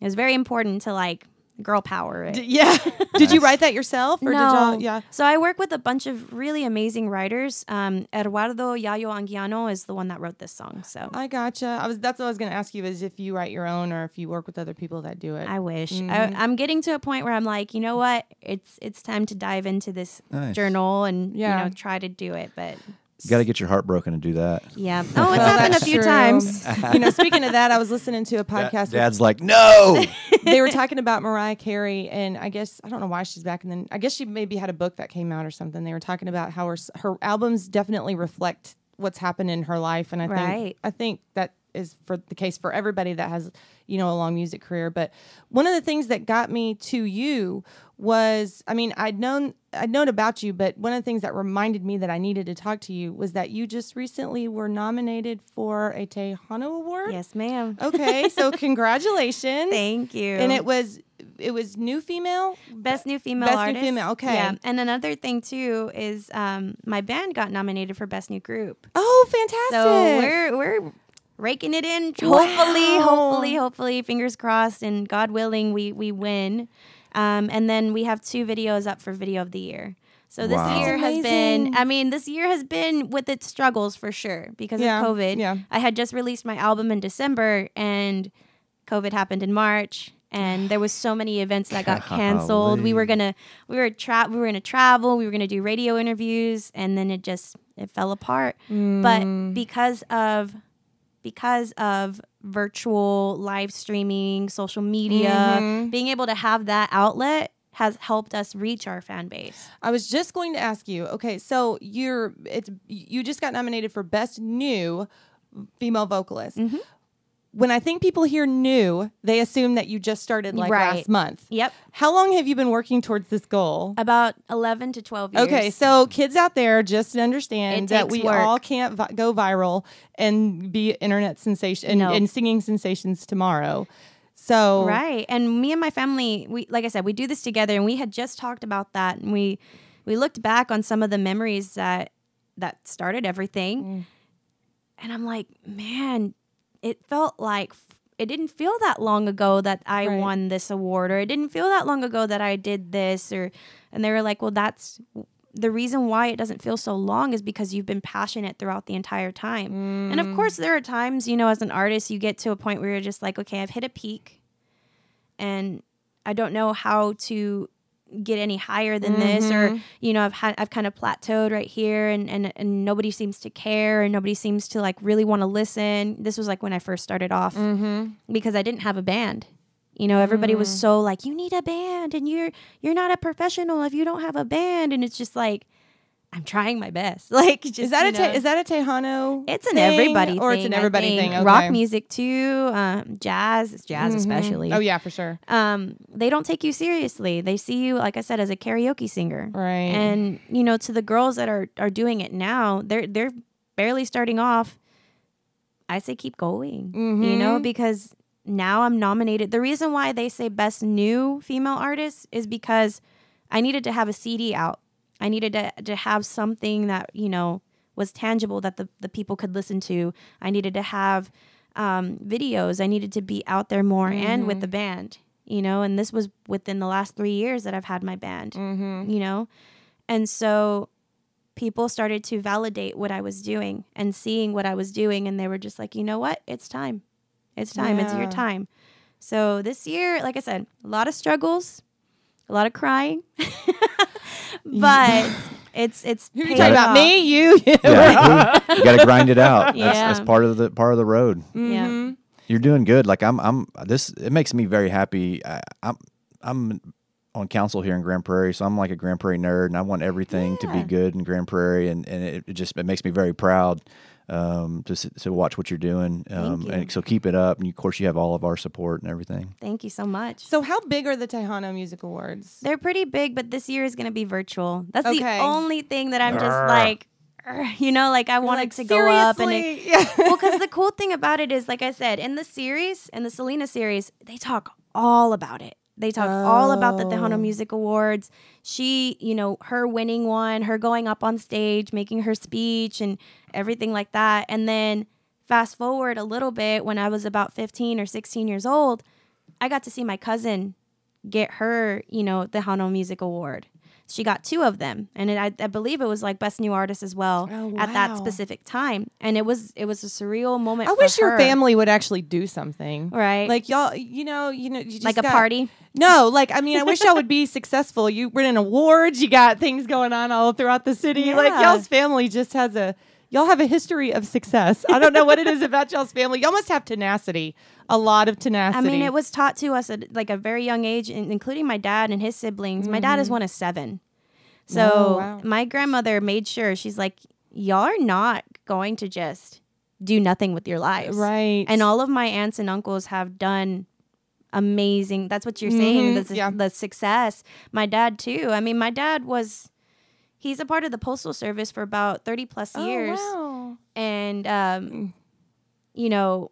It was very important to like girl power it. D- yeah. Did you write that yourself or did no, y'all? Yeah. So I work with a bunch of really amazing writers. Um, Eduardo Yayo Anguiano is the one that wrote this song. So I gotcha. I was that's what I was going to ask you is if you write your own or if you work with other people that do it. I wish Mm-hmm. I, I'm getting to a point where I'm like, you know what? It's it's time to dive into this Nice. journal and Yeah. you know try to do it. But You got to get your heart broken to do that. yeah, oh, it's happened a few true. times. you know, speaking of that, I was listening to a podcast. with- Dad's like, no. they were talking about Mariah Carey, and I guess I don't know why she's back. And then I guess she maybe had a book that came out or something. They were talking about how her her albums definitely reflect what's happened in her life, and I think I think that is for the case for everybody that has you know a long music career. But one of the things that got me to you was, I mean, I'd known I'd known about you, but one of the things that reminded me that I needed to talk to you was that you just recently were nominated for a Tejano Award. yes, ma'am. Okay, so congratulations. Thank you. And it was it was new female. Best new female Best new artist. female, okay. Yeah. And another thing too is um, my band got nominated for best new group. Oh, fantastic! So we're we're raking it in. Hopefully, Wow. hopefully, hopefully, fingers crossed, and God willing, we we win. Um, and then we have two videos up for video of the year. So this Wow. year has been, I mean, this year has been with its struggles for sure because Yeah, of COVID. yeah. I had just released my album in December, and COVID happened in March. And there was so many events that got canceled. We were gonna, we were tra- we were gonna travel. We were gonna do radio interviews, and then it just it fell apart. But because of because of virtual live streaming, social media, being able to have that outlet has helped us reach our fan base. I was just going to ask you. Okay, so you're it's you just got nominated for best new female vocalist. Mm-hmm. When I think people hear new, they assume that you just started like Right. last month. Yep. How long have you been working towards this goal? About 11 to 12 years. Okay, so kids out there, just understand that we work. all can't vi- go viral and be internet sensation and, No. and singing sensations tomorrow. So Right. And me and my family, we like I said, we do this together and we had just talked about that and we we looked back on some of the memories that that started everything. Mm. And I'm like, man, it felt like it didn't feel that long ago that I Right. won this award or it didn't feel that long ago that I did this or and they were like, "Well, that's the reason why it doesn't feel so long is because you've been passionate throughout the entire time." And Mm. of course, there are times, you know, as an artist, you get to a point where you're just like, okay, I've hit a peak and I don't know how to get any higher than this or mm-hmm. you know I've had I've kind of plateaued right here and, and and nobody seems to care and nobody seems to like really want to listen. This was like when I first started off mm-hmm. because I didn't have a band. You know everybody was mm. so like you need a band and you're you're not a professional if you don't have a band. And it's just like I'm trying my best like just, is that you a te- is that a Tejano? It's an thing, everybody or thing, it's an everybody thing. Okay. Rock music too, um, jazz, it's jazz especially. Oh yeah, for sure. Um, they don't take you seriously. They see you, like I said, as a karaoke singer. Right. And you know, to the girls that are are doing it now, they're they're barely starting off. I say keep going. You Mm-hmm. know, because now I'm nominated. The reason why they say best new female artist is because I needed to have a CD out. I needed to to have something that you know was tangible that the the people could listen to. I needed to have um, videos. I needed to be out there more and with the band. You know, and this was within the last three years that I've had my band. You know, and so people started to validate what I was doing and seeing what I was doing, and they were just like, you know what, it's time. It's time. It's your time. So this year, like I said, a lot of struggles, a lot of crying, but it's it's. Who you paid talking about? off. Me? You? Yeah, you got to grind it out. That's, that's part of the part of the road. Yeah. Mm-hmm. You're doing good. Like I'm, I'm. This it makes me very happy. I, I'm, I'm on council here in Grand Prairie, so I'm like a Grand Prairie nerd, and I want everything to be Yeah. good in Grand Prairie, and and it, it just it makes me very proud um, to to watch what you're doing. Um, you. And so keep it up, and of course you have all of our support and everything. Thank you so much. So how big are the Tejano Music Awards? They're pretty big, but this year is going to be virtual. That's Okay. the only thing that I'm just like, you know, like I wanted Like, to go up and it, yeah. well, because the cool thing about it is, like I said, in the series, in the Selena series, they talk all about it. They talk all about the Oh. Tejano Music Awards. She, you know, her winning one, her going up on stage, making her speech, and everything like that. And then fast forward a little bit, when I was about 15 or 16 years old, I got to see my cousin get her, you know, the Tejano Music Award. She got two of them, and it, I, I believe it was like best new artist as well Oh, at that specific time. And it was it was a surreal moment. I wish your family would actually do something. Right. Like y'all, you know, you know, you just like a got- party. No, like I mean, I wish y'all would be successful. You winning awards, you got things going on all throughout the city. Like y'all's family just has a y'all have a history of success. I don't know what it is about y'all's family. Y'all must have tenacity, a lot of tenacity. I mean, it was taught to us at like a very young age, including my dad and his siblings. My dad is one of seven. So Mm-hmm. Oh, wow. my grandmother made sure she's like, y'all are not going to just do nothing with your lives. right, And all of my aunts and uncles have done amazing. That's what you're saying. Mhm, The, yeah. the success. My dad too. I mean, my dad was. He's a part of the postal service for about thirty plus Oh, years, wow. and um, you know,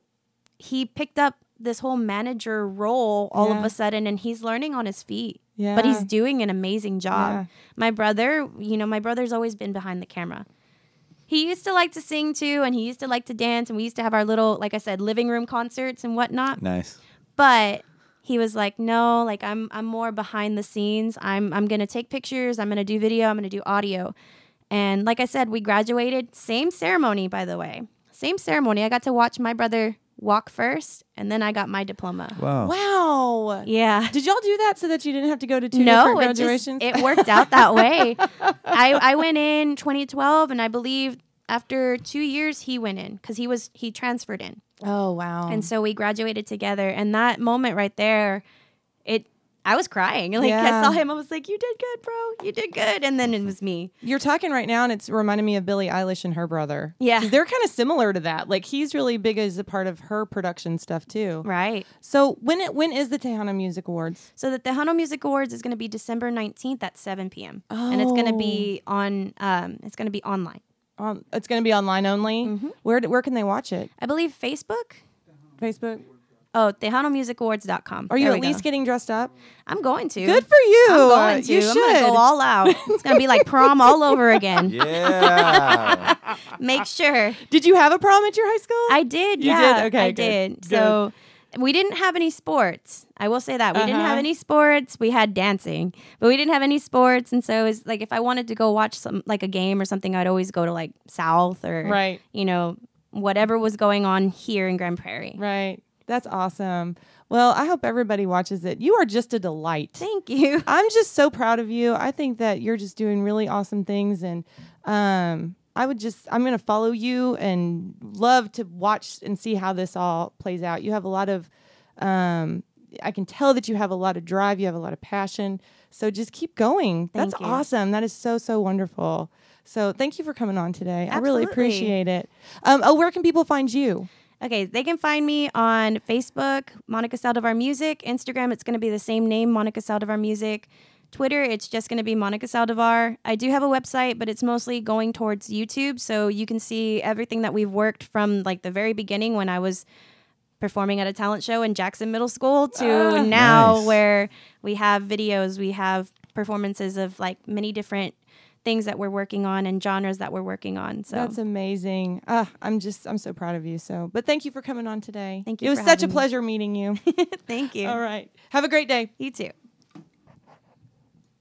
he picked up this whole manager role all of a sudden, and he's learning on his feet. Yeah, But he's doing an amazing job. Yeah. My brother, you know, my brother's always been behind the camera. He used to like to sing too, and he used to like to dance, and we used to have our little, like I said, living room concerts and whatnot. Nice. But he was like, no, like I'm I'm more behind the scenes. I'm I'm gonna take pictures. I'm gonna do video. I'm gonna do audio. And like I said, we graduated same ceremony, by the way, same ceremony. I got to watch my brother walk first, and then I got my diploma. Wow. Wow. Yeah. Did y'all do that so that you didn't have to go to two no, different it just graduations? it worked out that way. I I went in 2012, and I believe after two years he went in because he was he transferred in, oh wow. and so we graduated together. And that moment right there, it I was crying. Like Yeah. I saw him, I was like, "You did good, bro. You did good." And then it was me. You're talking right now, and it's reminding me of Billie Eilish and her brother. Yeah, they're kind of similar to that. Like he's really big as a part of her production stuff too. Right. So when it when is the Tejano Music Awards? So the Tejano Music Awards is going to be December 19th at 7 p.m. Oh. And it's going to be on um it's going to be online. Um, it's going to be online only. Mm-hmm. Where where can they watch it? I believe Facebook. Facebook. Oh, TejanoMusicAwards.com. Are you There at least go. getting dressed up? I'm going to. Good for you. I'm going to. You I'm should. going to go all out. It's going to be like prom all over again. Yeah. Make sure. Did you have a prom at your high school? I did. You yeah, did? Okay, I good. did. Good. So we didn't have any sports. I will say that we didn't Uh-huh. have any sports. We had dancing, but we didn't have any sports. And so it's like if I wanted to go watch some like a game or something, I'd always go to like South or Right. you know whatever was going on here in Grand Prairie. right. That's awesome. Well, I hope everybody watches it. You are just a delight. Thank you. I'm just so proud of you. I think that you're just doing really awesome things and um I would just I'm going to follow you and love to watch and see how this all plays out. You have a lot of um I can tell that you have a lot of drive, you have a lot of passion. So just keep going. That's you. awesome. That is so so wonderful. So thank you for coming on today. I really appreciate it. Um, oh, where can people find you? Okay, they can find me on Facebook, Monica Saldivar Music. Instagram, it's going to be the same name, Monica Saldivar Music. Twitter, it's just going to be Monica Saldivar. I do have a website, but it's mostly going towards YouTube, so you can see everything that we've worked from like the very beginning when I was performing at a talent show in Jackson Middle School to Ah. now Nice. where we have videos, we have performances of like many different things that we're working on and genres that we're working on. So That's amazing. Ah, I'm just I'm so proud of you. So, but thank you for coming on today. Thank you It was such a having me. pleasure meeting you. thank you. All right. Have a great day. You too.